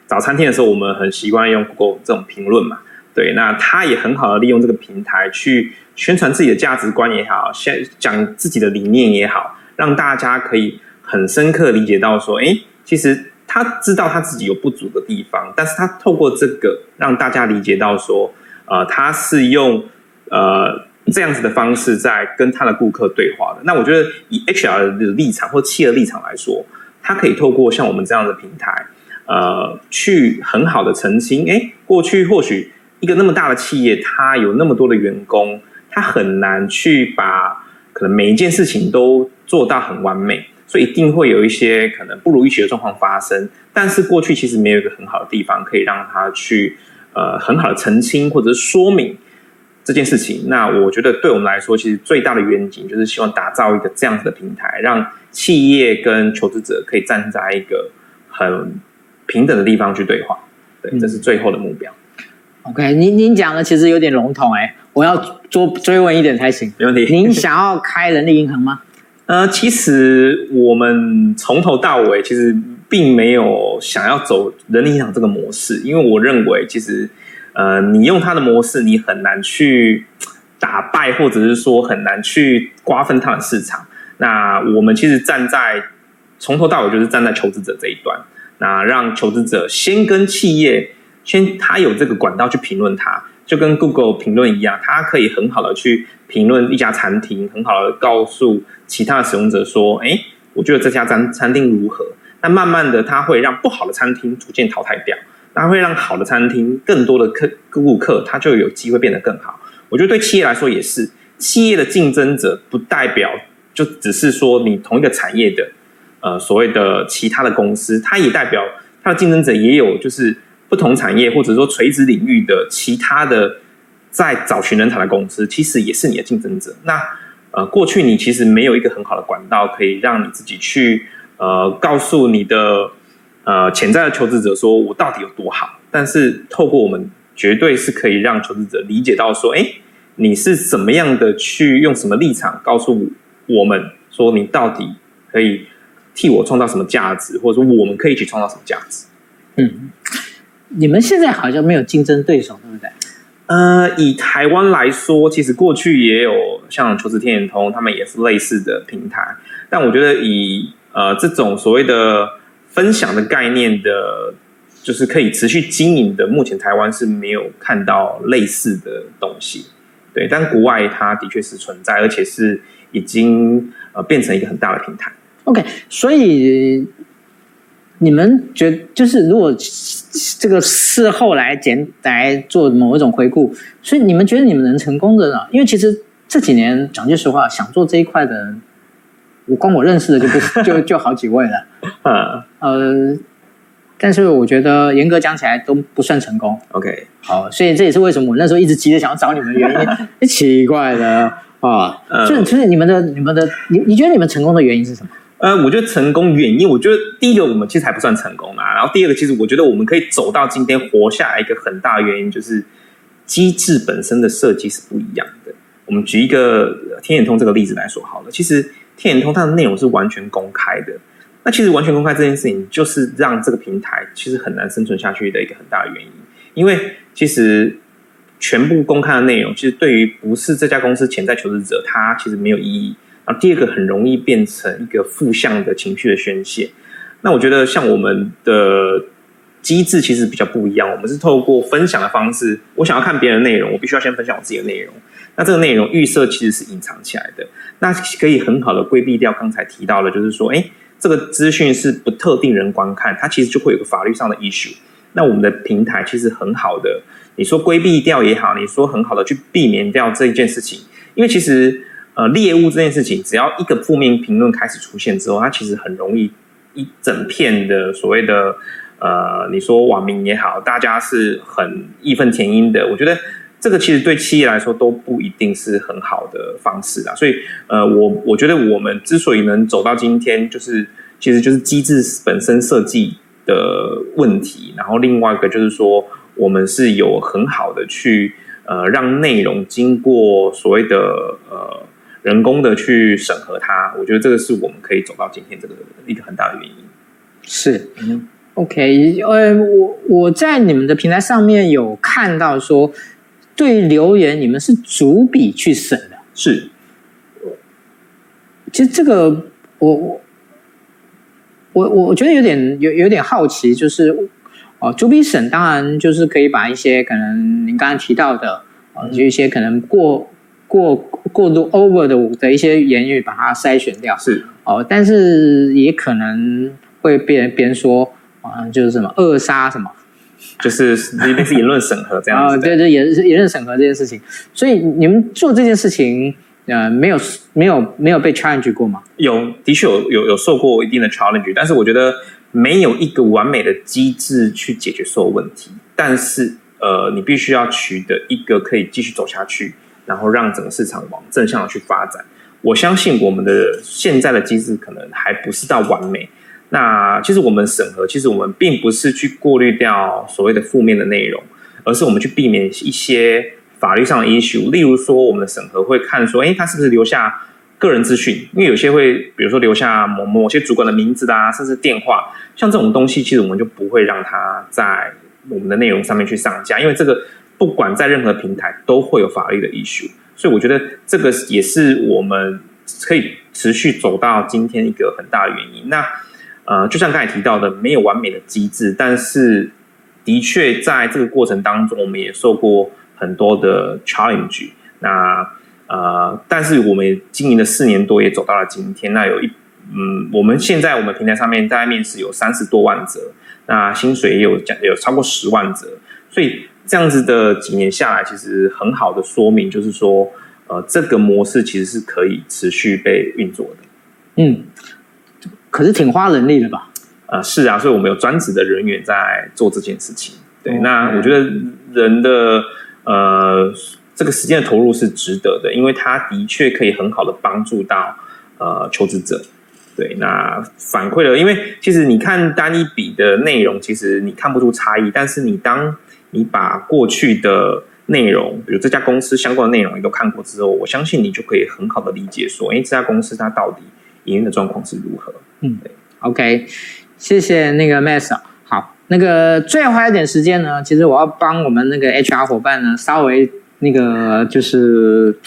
找餐厅的时候，我们很习惯用 Google 这种评论嘛。对，那它也很好的利用这个平台去宣传自己的价值观也好，先讲自己的理念也好，让大家可以很深刻理解到说，哎，其实他知道他自己有不足的地方，但是他透过这个让大家理解到说，呃，他是用呃。这样子的方式在跟他的顾客对话的，那我觉得以 HR 的立场或企业的立场来说，他可以透过像我们这样的平台，呃，去很好的澄清，诶，过去或许一个那么大的企业，他有那么多的员工，他很难去把可能每一件事情都做到很完美，所以一定会有一些可能不如预期的状况发生。但是过去其实没有一个很好的地方可以让他去呃很好的澄清或者说明。这件事情，那我觉得对我们来说，其实最大的愿景就是希望打造一个这样子的平台，让企业跟求职者可以站在一个很平等的地方去对话。对，这是最后的目标。OK，您您讲的其实有点笼统哎，我要多追问一点才行。没问题。您想要开人力银行吗？*laughs* 呃，其实我们从头到尾其实并没有想要走人力银行这个模式，因为我认为其实。呃，你用它的模式，你很难去打败，或者是说很难去瓜分它的市场。那我们其实站在从头到尾就是站在求职者这一端，那让求职者先跟企业先他有这个管道去评论他，就跟 Google 评论一样，他可以很好的去评论一家餐厅，很好的告诉其他的使用者说，哎，我觉得这家餐餐厅如何？那慢慢的，他会让不好的餐厅逐渐淘汰掉，那会让好的餐厅更多的客顾客，他就有机会变得更好。我觉得对企业来说也是，企业的竞争者不代表就只是说你同一个产业的，呃，所谓的其他的公司，它也代表它的竞争者也有就是不同产业或者说垂直领域的其他的在找寻人才的公司，其实也是你的竞争者。那呃，过去你其实没有一个很好的管道可以让你自己去呃告诉你的呃潜在的求职者说我到底有多好，但是透过我们。绝对是可以让求职者理解到说，哎，你是怎么样的去用什么立场告诉我们说，你到底可以替我创造什么价值，或者说我们可以去创造什么价值？嗯，你们现在好像没有竞争对手，对不对？呃，以台湾来说，其实过去也有像求职天眼通，他们也是类似的平台，但我觉得以呃这种所谓的分享的概念的。就是可以持续经营的，目前台湾是没有看到类似的东西，对，但国外它的确是存在，而且是已经呃变成一个很大的平台。OK，所以你们觉得就是如果这个事后来简来做某一种回顾，所以你们觉得你们能成功的呢？因为其实这几年讲句实话，想做这一块的，我光我认识的就不 *laughs* 就就好几位了，嗯呃。但是我觉得严格讲起来都不算成功。OK，好，所以这也是为什么我那时候一直急着想要找你们的原因。*laughs* 奇怪的啊，就就是你们的、你们的，你你觉得你们成功的原因是什么？呃，我觉得成功原因，我觉得第一个我们其实还不算成功啊。然后第二个，其实我觉得我们可以走到今天活下来一个很大的原因，就是机制本身的设计是不一样的。我们举一个天眼通这个例子来说好了，其实天眼通它的内容是完全公开的。那其实完全公开这件事情，就是让这个平台其实很难生存下去的一个很大的原因。因为其实全部公开的内容，其实对于不是这家公司潜在求职者，它其实没有意义。然后第二个，很容易变成一个负向的情绪的宣泄。那我觉得像我们的机制其实比较不一样，我们是透过分享的方式，我想要看别人的内容，我必须要先分享我自己的内容。那这个内容预设其实是隐藏起来的，那可以很好的规避掉刚才提到的，就是说，哎。这个资讯是不特定人观看，它其实就会有个法律上的 issue。那我们的平台其实很好的，你说规避掉也好，你说很好的去避免掉这一件事情。因为其实呃猎物这件事情，只要一个负面评论开始出现之后，它其实很容易一整片的所谓的呃，你说网民也好，大家是很义愤填膺的。我觉得。这个其实对企业来说都不一定是很好的方式啊，所以呃，我我觉得我们之所以能走到今天，就是其实就是机制本身设计的问题，然后另外一个就是说，我们是有很好的去呃让内容经过所谓的呃人工的去审核它，我觉得这个是我们可以走到今天这个一个很大的原因。是，，OK，呃，我我在你们的平台上面有看到说。对留言，你们是逐笔去审的。是，其实这个我我我我觉得有点有有点好奇，就是哦，逐笔审当然就是可以把一些可能您刚刚提到的啊，就一些可能过过过度 over 的的一些言语，把它筛选掉。是哦，但是也可能会被别人说啊，就是什么扼杀什么。就是类似言论审核这样子，对对，言言论审核这件事情，所以你们做这件事情，呃，没有没有没有被 challenge 过吗？有，的确有有有受过一定的 challenge，但是我觉得没有一个完美的机制去解决所有问题。但是，呃，你必须要取得一个可以继续走下去，然后让整个市场往正向的去发展。我相信我们的现在的机制可能还不是到完美。那其实我们审核，其实我们并不是去过滤掉所谓的负面的内容，而是我们去避免一些法律上的 issue。例如说，我们的审核会看说，诶，他是不是留下个人资讯？因为有些会，比如说留下某某些主管的名字啊，甚至电话，像这种东西，其实我们就不会让他在我们的内容上面去上架，因为这个不管在任何平台都会有法律的 issue。所以我觉得这个也是我们可以持续走到今天一个很大的原因。那呃，就像刚才提到的，没有完美的机制，但是的确在这个过程当中，我们也受过很多的 challenge。那呃，但是我们经营了四年多，也走到了今天。那有一嗯，我们现在我们平台上面大概面试有三十多万则，那薪水也有讲有超过十万则，所以这样子的几年下来，其实很好的说明就是说，呃，这个模式其实是可以持续被运作的。嗯。可是挺花人力的吧？呃，是啊，所以我们有专职的人员在做这件事情。对，那我觉得人的呃这个时间的投入是值得的，因为他的确可以很好的帮助到呃求职者。对，那反馈了，因为其实你看单一笔的内容，其实你看不出差异，但是你当你把过去的内容，比如这家公司相关的内容你都看过之后，我相信你就可以很好的理解说，哎，这家公司它到底营运的状况是如何。嗯，OK，谢谢那个 Max。好，那个最后还有点时间呢，其实我要帮我们那个 HR 伙伴呢，稍微那个就是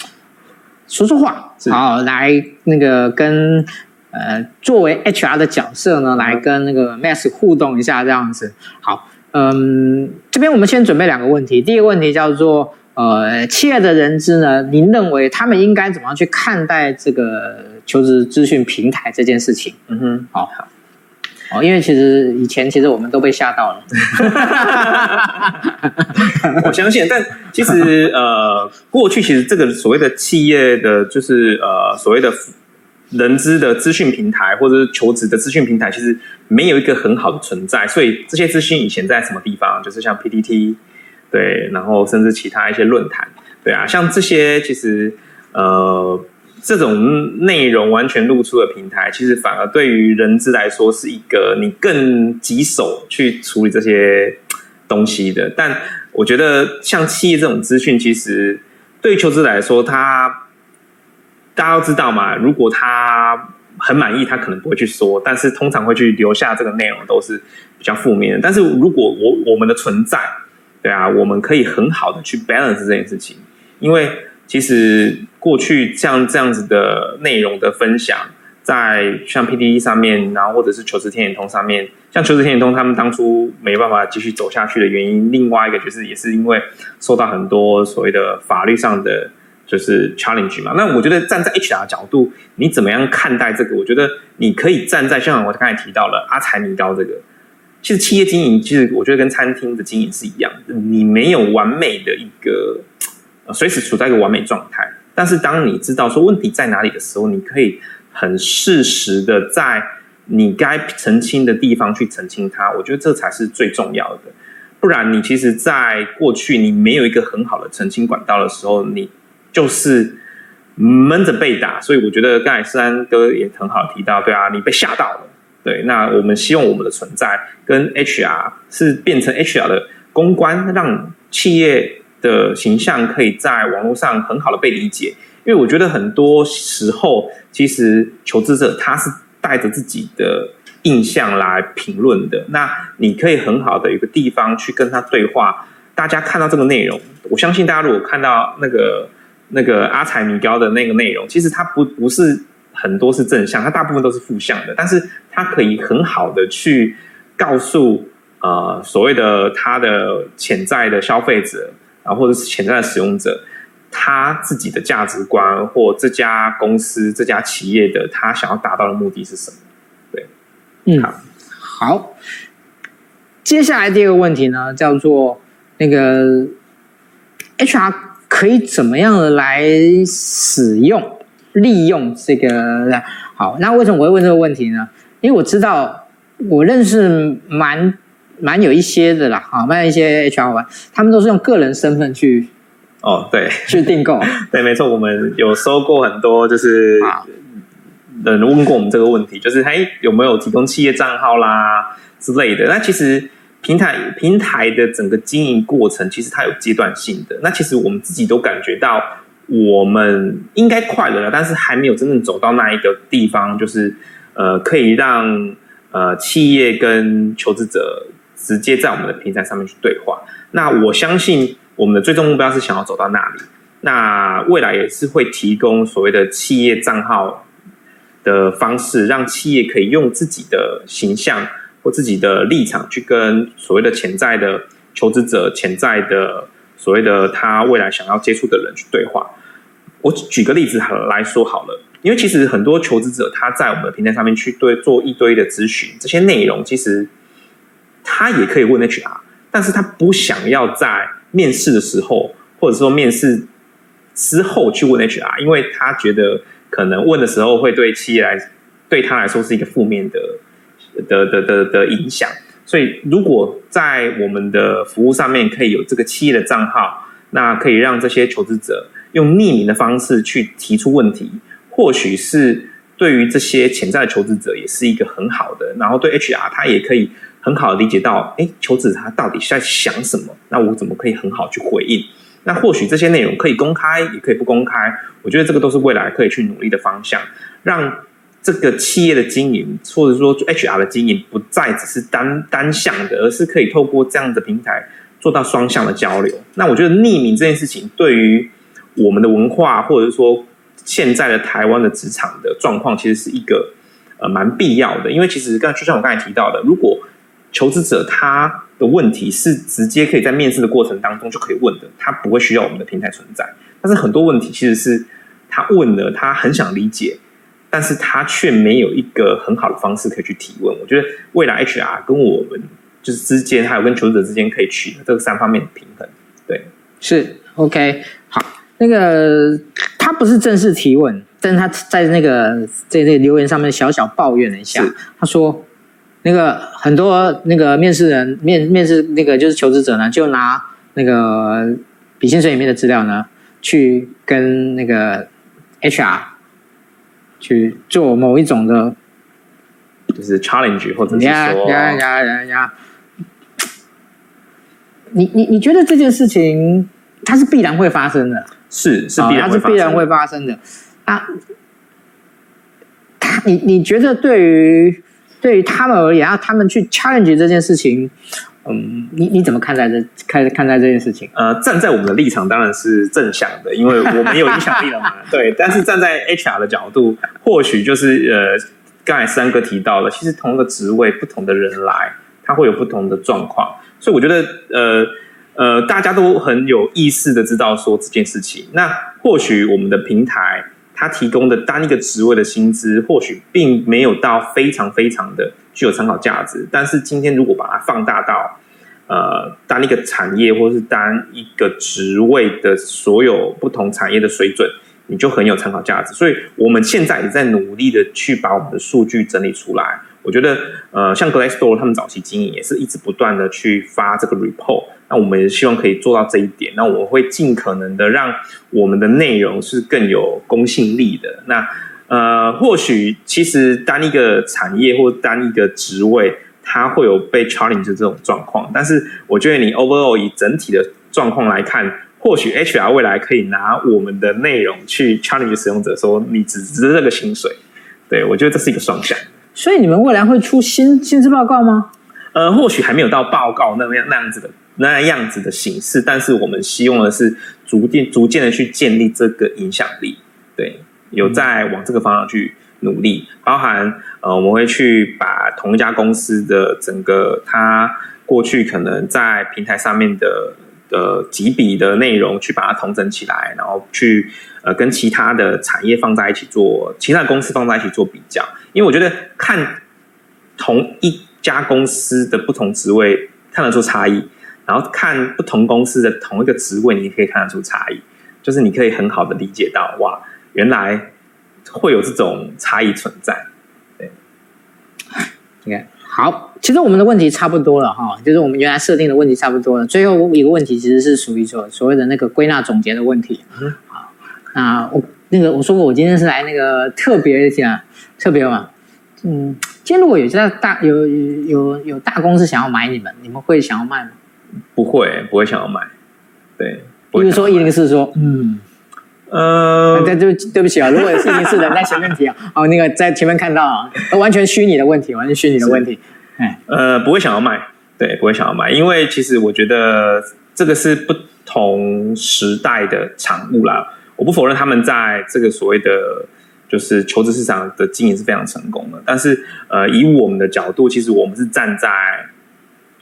说说话，好，来那个跟呃作为 HR 的角色呢，来跟那个 Max 互动一下，这样子。好，嗯，这边我们先准备两个问题，第一个问题叫做。呃，企业的人资呢？您认为他们应该怎么样去看待这个求职资讯平台这件事情？嗯哼，好，好，因为其实以前其实我们都被吓到了。*laughs* 我相信，但其实呃，过去其实这个所谓的企业的，就是呃，所谓的人资的资讯平台，或者是求职的资讯平台，其实没有一个很好的存在。所以这些资讯以前在什么地方？就是像 PTT。对，然后甚至其他一些论坛，对啊，像这些其实呃，这种内容完全露出的平台，其实反而对于人资来说是一个你更棘手去处理这些东西的。但我觉得像企业这种资讯，其实对求职来说，他大家都知道嘛，如果他很满意，他可能不会去说，但是通常会去留下这个内容都是比较负面的。但是如果我我们的存在，对啊，我们可以很好的去 balance 这件事情，因为其实过去像这样子的内容的分享，在像 PTT 上面，然后或者是求职天眼通上面，像求职天眼通他们当初没办法继续走下去的原因，另外一个就是也是因为受到很多所谓的法律上的就是 challenge 嘛。那我觉得站在 HR 的角度，你怎么样看待这个？我觉得你可以站在像我刚才提到了阿财米高这个。其实企业经营，其实我觉得跟餐厅的经营是一样的，你没有完美的一个，随时处在一个完美状态。但是当你知道说问题在哪里的时候，你可以很适时的在你该澄清的地方去澄清它。我觉得这才是最重要的。不然你其实，在过去你没有一个很好的澄清管道的时候，你就是闷着被打。所以我觉得刚才思安哥也很好提到，对啊，你被吓到了。对，那我们希望我们的存在跟 HR 是变成 HR 的公关，让企业的形象可以在网络上很好的被理解。因为我觉得很多时候，其实求职者他是带着自己的印象来评论的。那你可以很好的一个地方去跟他对话。大家看到这个内容，我相信大家如果看到那个那个阿财米高的那个内容，其实他不不是。很多是正向，它大部分都是负向的，但是它可以很好的去告诉呃所谓的它的潜在的消费者啊，或者是潜在的使用者，他自己的价值观或这家公司、这家企业的他想要达到的目的是什么？对，嗯，好，好，接下来第二个问题呢，叫做那个 HR 可以怎么样的来使用？利用这个好，那为什么我会问这个问题呢？因为我知道我认识蛮蛮有一些的啦，啊，蛮有一些 HR 伙伴，他们都是用个人身份去哦，对，去订购，*laughs* 对，没错，我们有收过很多，就是人问过我们这个问题，就是嘿，有没有提供企业账号啦之类的？那其实平台平台的整个经营过程，其实它有阶段性的。那其实我们自己都感觉到。我们应该快乐了，但是还没有真正走到那一个地方，就是呃，可以让呃企业跟求职者直接在我们的平台上面去对话。那我相信我们的最终目标是想要走到那里。那未来也是会提供所谓的企业账号的方式，让企业可以用自己的形象或自己的立场去跟所谓的潜在的求职者、潜在的所谓的他未来想要接触的人去对话。我举个例子来说好了，因为其实很多求职者他在我们的平台上面去对做一堆的咨询，这些内容其实他也可以问 HR，但是他不想要在面试的时候，或者说面试之后去问 HR，因为他觉得可能问的时候会对企业来对他来说是一个负面的的的的的影响，所以如果在我们的服务上面可以有这个企业的账号，那可以让这些求职者。用匿名的方式去提出问题，或许是对于这些潜在的求职者也是一个很好的，然后对 HR 他也可以很好的理解到，哎，求职者他到底在想什么？那我怎么可以很好去回应？那或许这些内容可以公开，也可以不公开。我觉得这个都是未来可以去努力的方向，让这个企业的经营，或者说 HR 的经营，不再只是单单向的，而是可以透过这样的平台做到双向的交流。那我觉得匿名这件事情对于我们的文化，或者说现在的台湾的职场的状况，其实是一个呃蛮必要的。因为其实刚就像我刚才提到的，如果求职者他的问题是直接可以在面试的过程当中就可以问的，他不会需要我们的平台存在。但是很多问题其实是他问了，他很想理解，但是他却没有一个很好的方式可以去提问。我觉得未来 HR 跟我们就是之间，还有跟求职者之间可以取得这三方面的平衡。对，是 OK 好。那个他不是正式提问，但是他在那个在那个留言上面小小抱怨了一下。他说，那个很多那个面试人面面试那个就是求职者呢，就拿那个笔薪水里面的资料呢，去跟那个 HR 去做某一种的，就是 challenge 或者是说呀呀呀呀呀，你你你觉得这件事情它是必然会发生的？是是必然，它是必然会发生的。啊，他你你觉得对于对于他们而言，啊，他们去 challenge 这件事情，嗯，你你怎么看待这看看待这件事情？呃，站在我们的立场当然是正向的，因为我们有影响力了嘛。*laughs* 对，但是站在 HR 的角度，或许就是呃，刚才三哥提到了，其实同一个职位，不同的人来，他会有不同的状况，所以我觉得呃。呃，大家都很有意识的知道说这件事情。那或许我们的平台它提供的单一个职位的薪资，或许并没有到非常非常的具有参考价值。但是今天如果把它放大到呃单一个产业或是单一个职位的所有不同产业的水准，你就很有参考价值。所以我们现在也在努力的去把我们的数据整理出来。我觉得呃，像 Glassdoor 他们早期经营也是一直不断的去发这个 report。那我们也希望可以做到这一点。那我会尽可能的让我们的内容是更有公信力的。那呃，或许其实单一个产业或单一个职位，它会有被 challenge 这种状况。但是我觉得你 overall 以整体的状况来看，或许 HR 未来可以拿我们的内容去 challenge 使用者，说你只值这个薪水。对，我觉得这是一个双向。所以你们未来会出薪薪资报告吗？呃，或许还没有到报告那样那样子的。那样子的形式，但是我们希望的是逐渐逐渐的去建立这个影响力，对，有在往这个方向去努力，包含呃，我们会去把同一家公司的整个它过去可能在平台上面的呃几笔的内容，去把它统整起来，然后去呃跟其他的产业放在一起做，其他的公司放在一起做比较，因为我觉得看同一家公司的不同职位看得出差异。然后看不同公司的同一个职位，你也可以看得出差异，就是你可以很好的理解到，哇，原来会有这种差异存在。对你看好，其实我们的问题差不多了哈，就是我们原来设定的问题差不多了。最后一个问题其实是属于说所谓的那个归纳总结的问题。嗯，好，那我那个我说过，我今天是来那个特别一下，特别嘛，嗯，今天如果有家大有有有大公司想要买你们，你们会想要卖吗？不会，不会想要买。对，比如说一零四说，嗯，呃，对对对不起啊，如果是一零四人在前面提啊，哦，那个在前面看到啊，完全虚拟的问题，完全虚拟的问题。哎，呃，不会想要卖，对，不会想要卖，因为其实我觉得这个是不同时代的产物啦。我不否认他们在这个所谓的就是求职市场的经营是非常成功的，但是呃，以我们的角度，其实我们是站在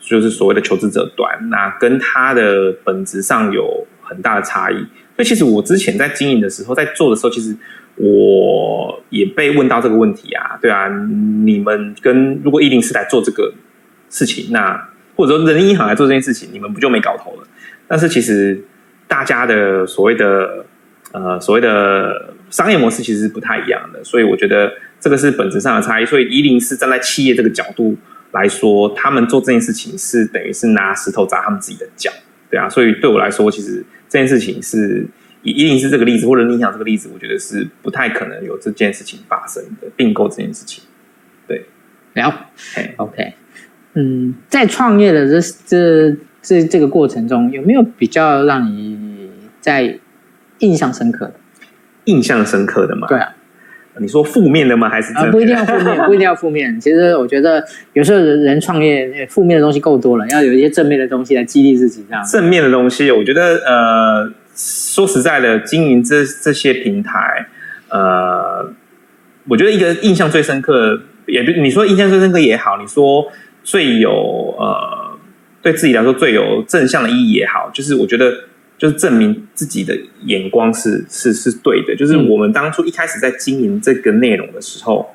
就是所谓的求职者端，那跟他的本质上有很大的差异。所以其实我之前在经营的时候，在做的时候，其实我也被问到这个问题啊，对啊，你们跟如果104来做这个事情，那或者说人力银行来做这件事情，你们不就没搞头了？但是其实大家的所谓的呃所谓的商业模式其实是不太一样的，所以我觉得这个是本质上的差异。所以104站在企业这个角度来说，他们做这件事情是等于是拿石头砸他们自己的脚，对啊。所以对我来说，其实这件事情是一定是这个例子或者你想这个例子，我觉得是不太可能有这件事情发生的并购这件事情。对，了，OK。嗯，在创业的这这这这个过程中，有没有比较让你在印象深刻的？印象深刻的吗？对啊，你说负面的吗？还是啊？不一定要负面，不一定要负面。其实我觉得有时候人人创业，负面的东西够多了，要有一些正面的东西来激励自己。这样正面的东西，我觉得呃，说实在的，经营这这些平台，呃，我觉得一个印象最深刻，也你说印象最深刻也好，你说。最有呃，对自己来说最有正向的意义也好，就是我觉得就是证明自己的眼光是是是对的。就是我们当初一开始在经营这个内容的时候，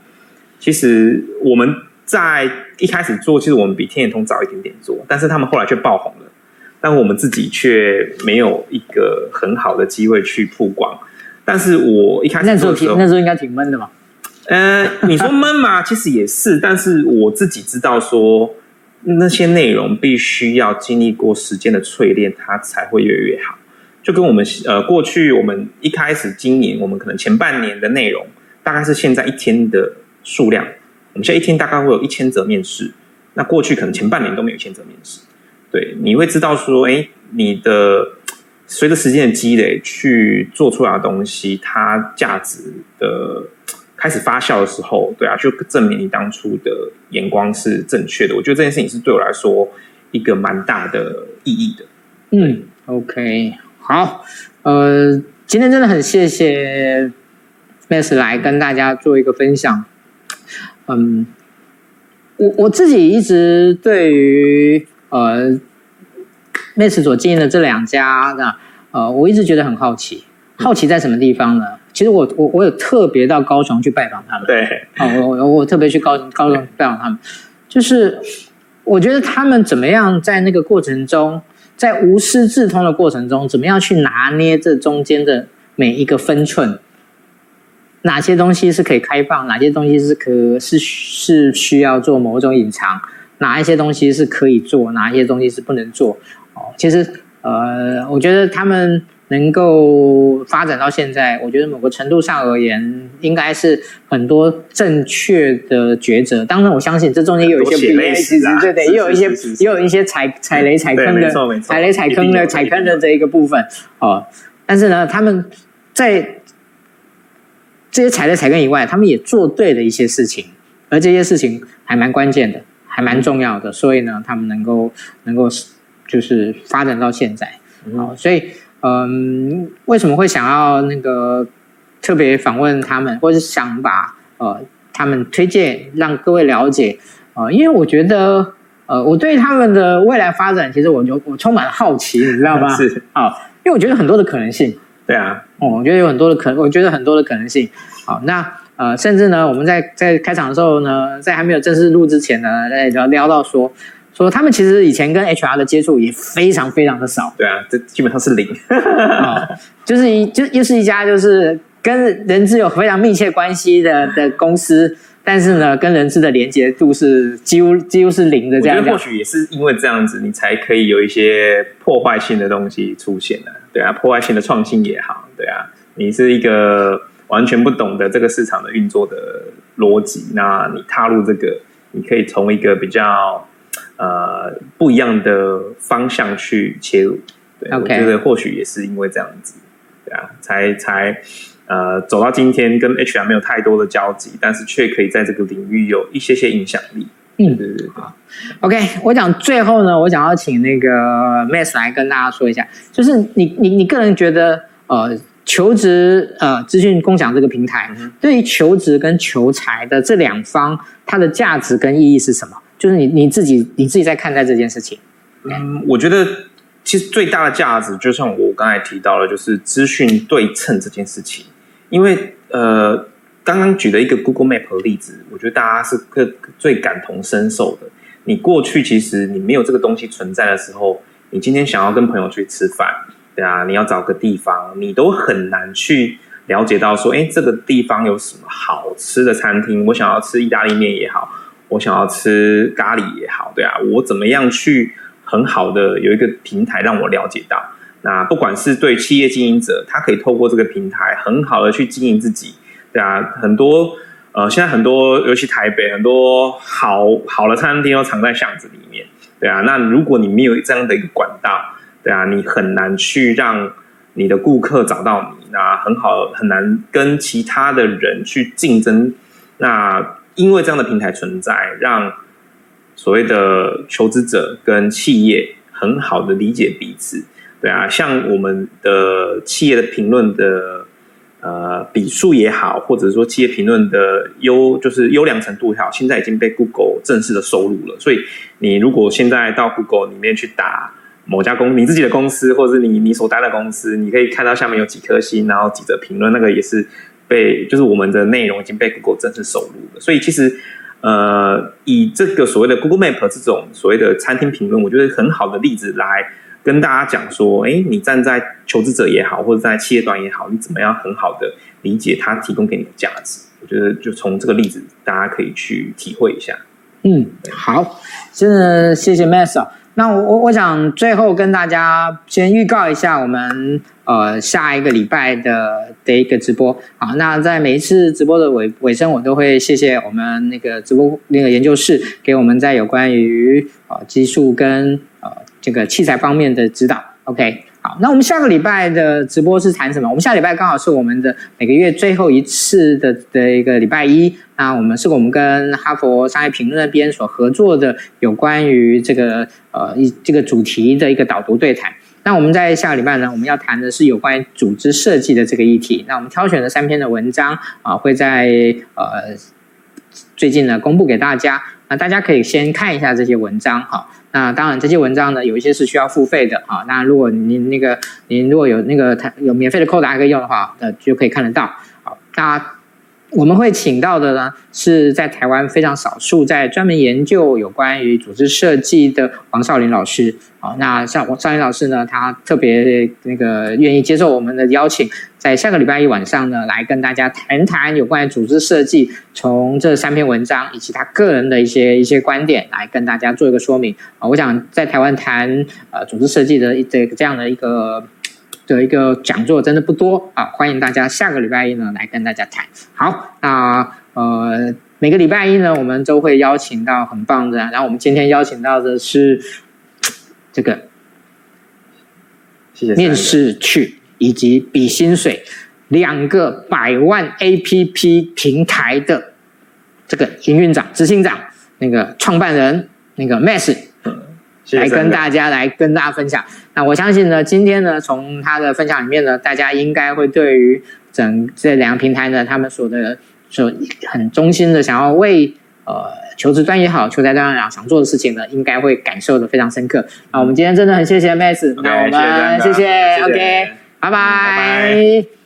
其实我们在一开始做，其实我们比天眼通早一点点做，但是他们后来却爆红了，但我们自己却没有一个很好的机会去曝光。但是我一开始做的时候，那时候应该挺闷的嘛。呃，你说闷嘛？其实也是，但是我自己知道说，那些内容必须要经历过时间的淬炼，它才会越来越好。就跟我们呃过去我们一开始经营，我们可能前半年的内容大概是现在一天的数量，我们现在一天大概会有一千则面试，那过去可能前半年都没有一千则面试。对，你会知道说，哎，你的随着时间的积累去做出来的东西，它价值的。开始发酵的时候，对啊，就证明你当初的眼光是正确的。我觉得这件事情是对我来说一个蛮大的意义的。嗯，OK，好，呃，今天真的很谢谢 Max 来跟大家做一个分享。嗯，我我自己一直对于呃 Max 所经营的这两家的呃，我一直觉得很好奇，好奇在什么地方呢？其实我我我有特别到高雄去拜访他们，对，啊，我我我特别去高高雄拜访他们，就是我觉得他们怎么样在那个过程中，在无师自通的过程中，怎么样去拿捏这中间的每一个分寸，哪些东西是可以开放，哪些东西是可是是需要做某种隐藏，哪一些东西是可以做，哪一些东西是不能做，哦，其实呃，我觉得他们。能够发展到现在，我觉得某个程度上而言，应该是很多正确的抉择。当然，我相信这中间也有一些不类似，对对，也有一些也有一些踩踩雷踩坑的，踩雷踩坑的踩坑的这一个部分哦。但是呢，他们在这些踩雷踩坑以外，他们也做对了一些事情，而这些事情还蛮关键的，还蛮重要的。所以呢，他们能够能够就是发展到现在，好，所以。嗯，为什么会想要那个特别访问他们，或者是想把呃他们推荐让各位了解啊、呃？因为我觉得呃我对他们的未来发展，其实我就我充满了好奇，你知道吗？是 *laughs* 啊，因为我觉得很多的可能性。对啊，哦，我觉得有很多的可，我觉得很多的可能性。好，那呃，甚至呢，我们在在开场的时候呢，在还没有正式录之前呢，在聊聊到说。说他们其实以前跟 HR 的接触也非常非常的少，对啊，这基本上是零，哦、就是一就又是一家就是跟人资有非常密切关系的的公司，但是呢，跟人资的连接度是几乎几乎是零的这样。我觉得或许也是因为这样子，你才可以有一些破坏性的东西出现的，对啊，破坏性的创新也好，对啊，你是一个完全不懂得这个市场的运作的逻辑，那你踏入这个，你可以从一个比较。呃，不一样的方向去切入，对，Okay. 我觉得或许也是因为这样子，对啊，才才呃走到今天，跟 HR 没有太多的交集，但是却可以在这个领域有一些些影响力。嗯，对对对。好，OK，我讲最后呢，我想要请那个 Max 来跟大家说一下，就是你你你个人觉得呃。求职呃，资讯共享这个平台，对于求职跟求财的这两方，它的价值跟意义是什么？就是你你自己你自己在看待这件事情。嗯，我觉得其实最大的价值，就像我刚才提到了，就是资讯对称这件事情。因为呃，刚刚举了一个 Google Map 的例子，我觉得大家是个最感同身受的。你过去其实你没有这个东西存在的时候，你今天想要跟朋友去吃饭。对啊，你要找个地方，你都很难去了解到说，哎，这个地方有什么好吃的餐厅？我想要吃意大利面也好，我想要吃咖喱也好，对啊，我怎么样去很好的有一个平台让我了解到？那不管是对企业经营者，他可以透过这个平台很好的去经营自己，对啊，很多呃，现在很多尤其台北很多好好的餐厅都藏在巷子里面，对啊，那如果你没有这样的一个管道。对啊，你很难去让你的顾客找到你，那很好，很难跟其他的人去竞争。那因为这样的平台存在，让所谓的求职者跟企业很好的理解彼此。对啊，像我们的企业的评论的呃笔数也好，或者说企业评论的优就是优良程度也好，现在已经被 Google 正式的收录了。所以你如果现在到 Google 里面去打。某家公，你自己的公司，或者是你你所待的公司，你可以看到下面有几颗星，然后几则评论，那个也是被就是我们的内容已经被 Google 正式收录了。所以其实呃，以这个所谓的 Google Map 这种所谓的餐厅评论，我觉得很好的例子来跟大家讲说，哎，你站在求职者也好，或者在企业端也好，你怎么样很好的理解它提供给你的价值？我觉得就从这个例子，大家可以去体会一下。嗯，好，真的谢谢 Max 那我我我想最后跟大家先预告一下我们呃下一个礼拜的的一个直播。好，那在每一次直播的尾尾声，我都会谢谢我们那个直播那个研究室给我们在有关于呃技术跟呃这个器材方面的指导。OK。那我们下个礼拜的直播是谈什么？我们下礼拜刚好是我们的每个月最后一次的的一个礼拜一。那我们是我们跟哈佛商业评论那边所合作的有关于这个呃一这个主题的一个导读对谈。那我们在下个礼拜呢，我们要谈的是有关于组织设计的这个议题。那我们挑选了三篇的文章啊，会在呃最近呢公布给大家。那大家可以先看一下这些文章哈。那当然，这些文章呢，有一些是需要付费的啊。那如果您那个您如果有那个有免费的 code 还可以用的话，呃，就可以看得到。好，那我们会请到的呢，是在台湾非常少数在专门研究有关于组织设计的王少林老师。好，那像王少林老师呢，他特别那个愿意接受我们的邀请，在下个礼拜一晚上呢，来跟大家谈谈有关于组织设计，从这三篇文章以及他个人的一些一些观点来跟大家做一个说明。啊，我想在台湾谈呃组织设计的这这样的一个的一个讲座真的不多啊，欢迎大家下个礼拜一呢来跟大家谈。好，那呃每个礼拜一呢，我们都会邀请到很棒的，然后我们今天邀请到的是。*tsk* 这个，谢谢。面试去以及比薪水，两个百万 APP 平台的这个营运长、执行长，那个创办人，那个 Max，来跟大家来跟大家分享。那我相信呢，今天呢，从他的分享里面呢，大家应该会对于整这两个平台呢，他们所的所很衷心的想要为。呃，求职端也好，求财端也好，想做的事情呢，应该会感受的非常深刻。那我们今天真的很谢谢 Max，okay, 那我们谢谢，OK，拜拜。拜拜。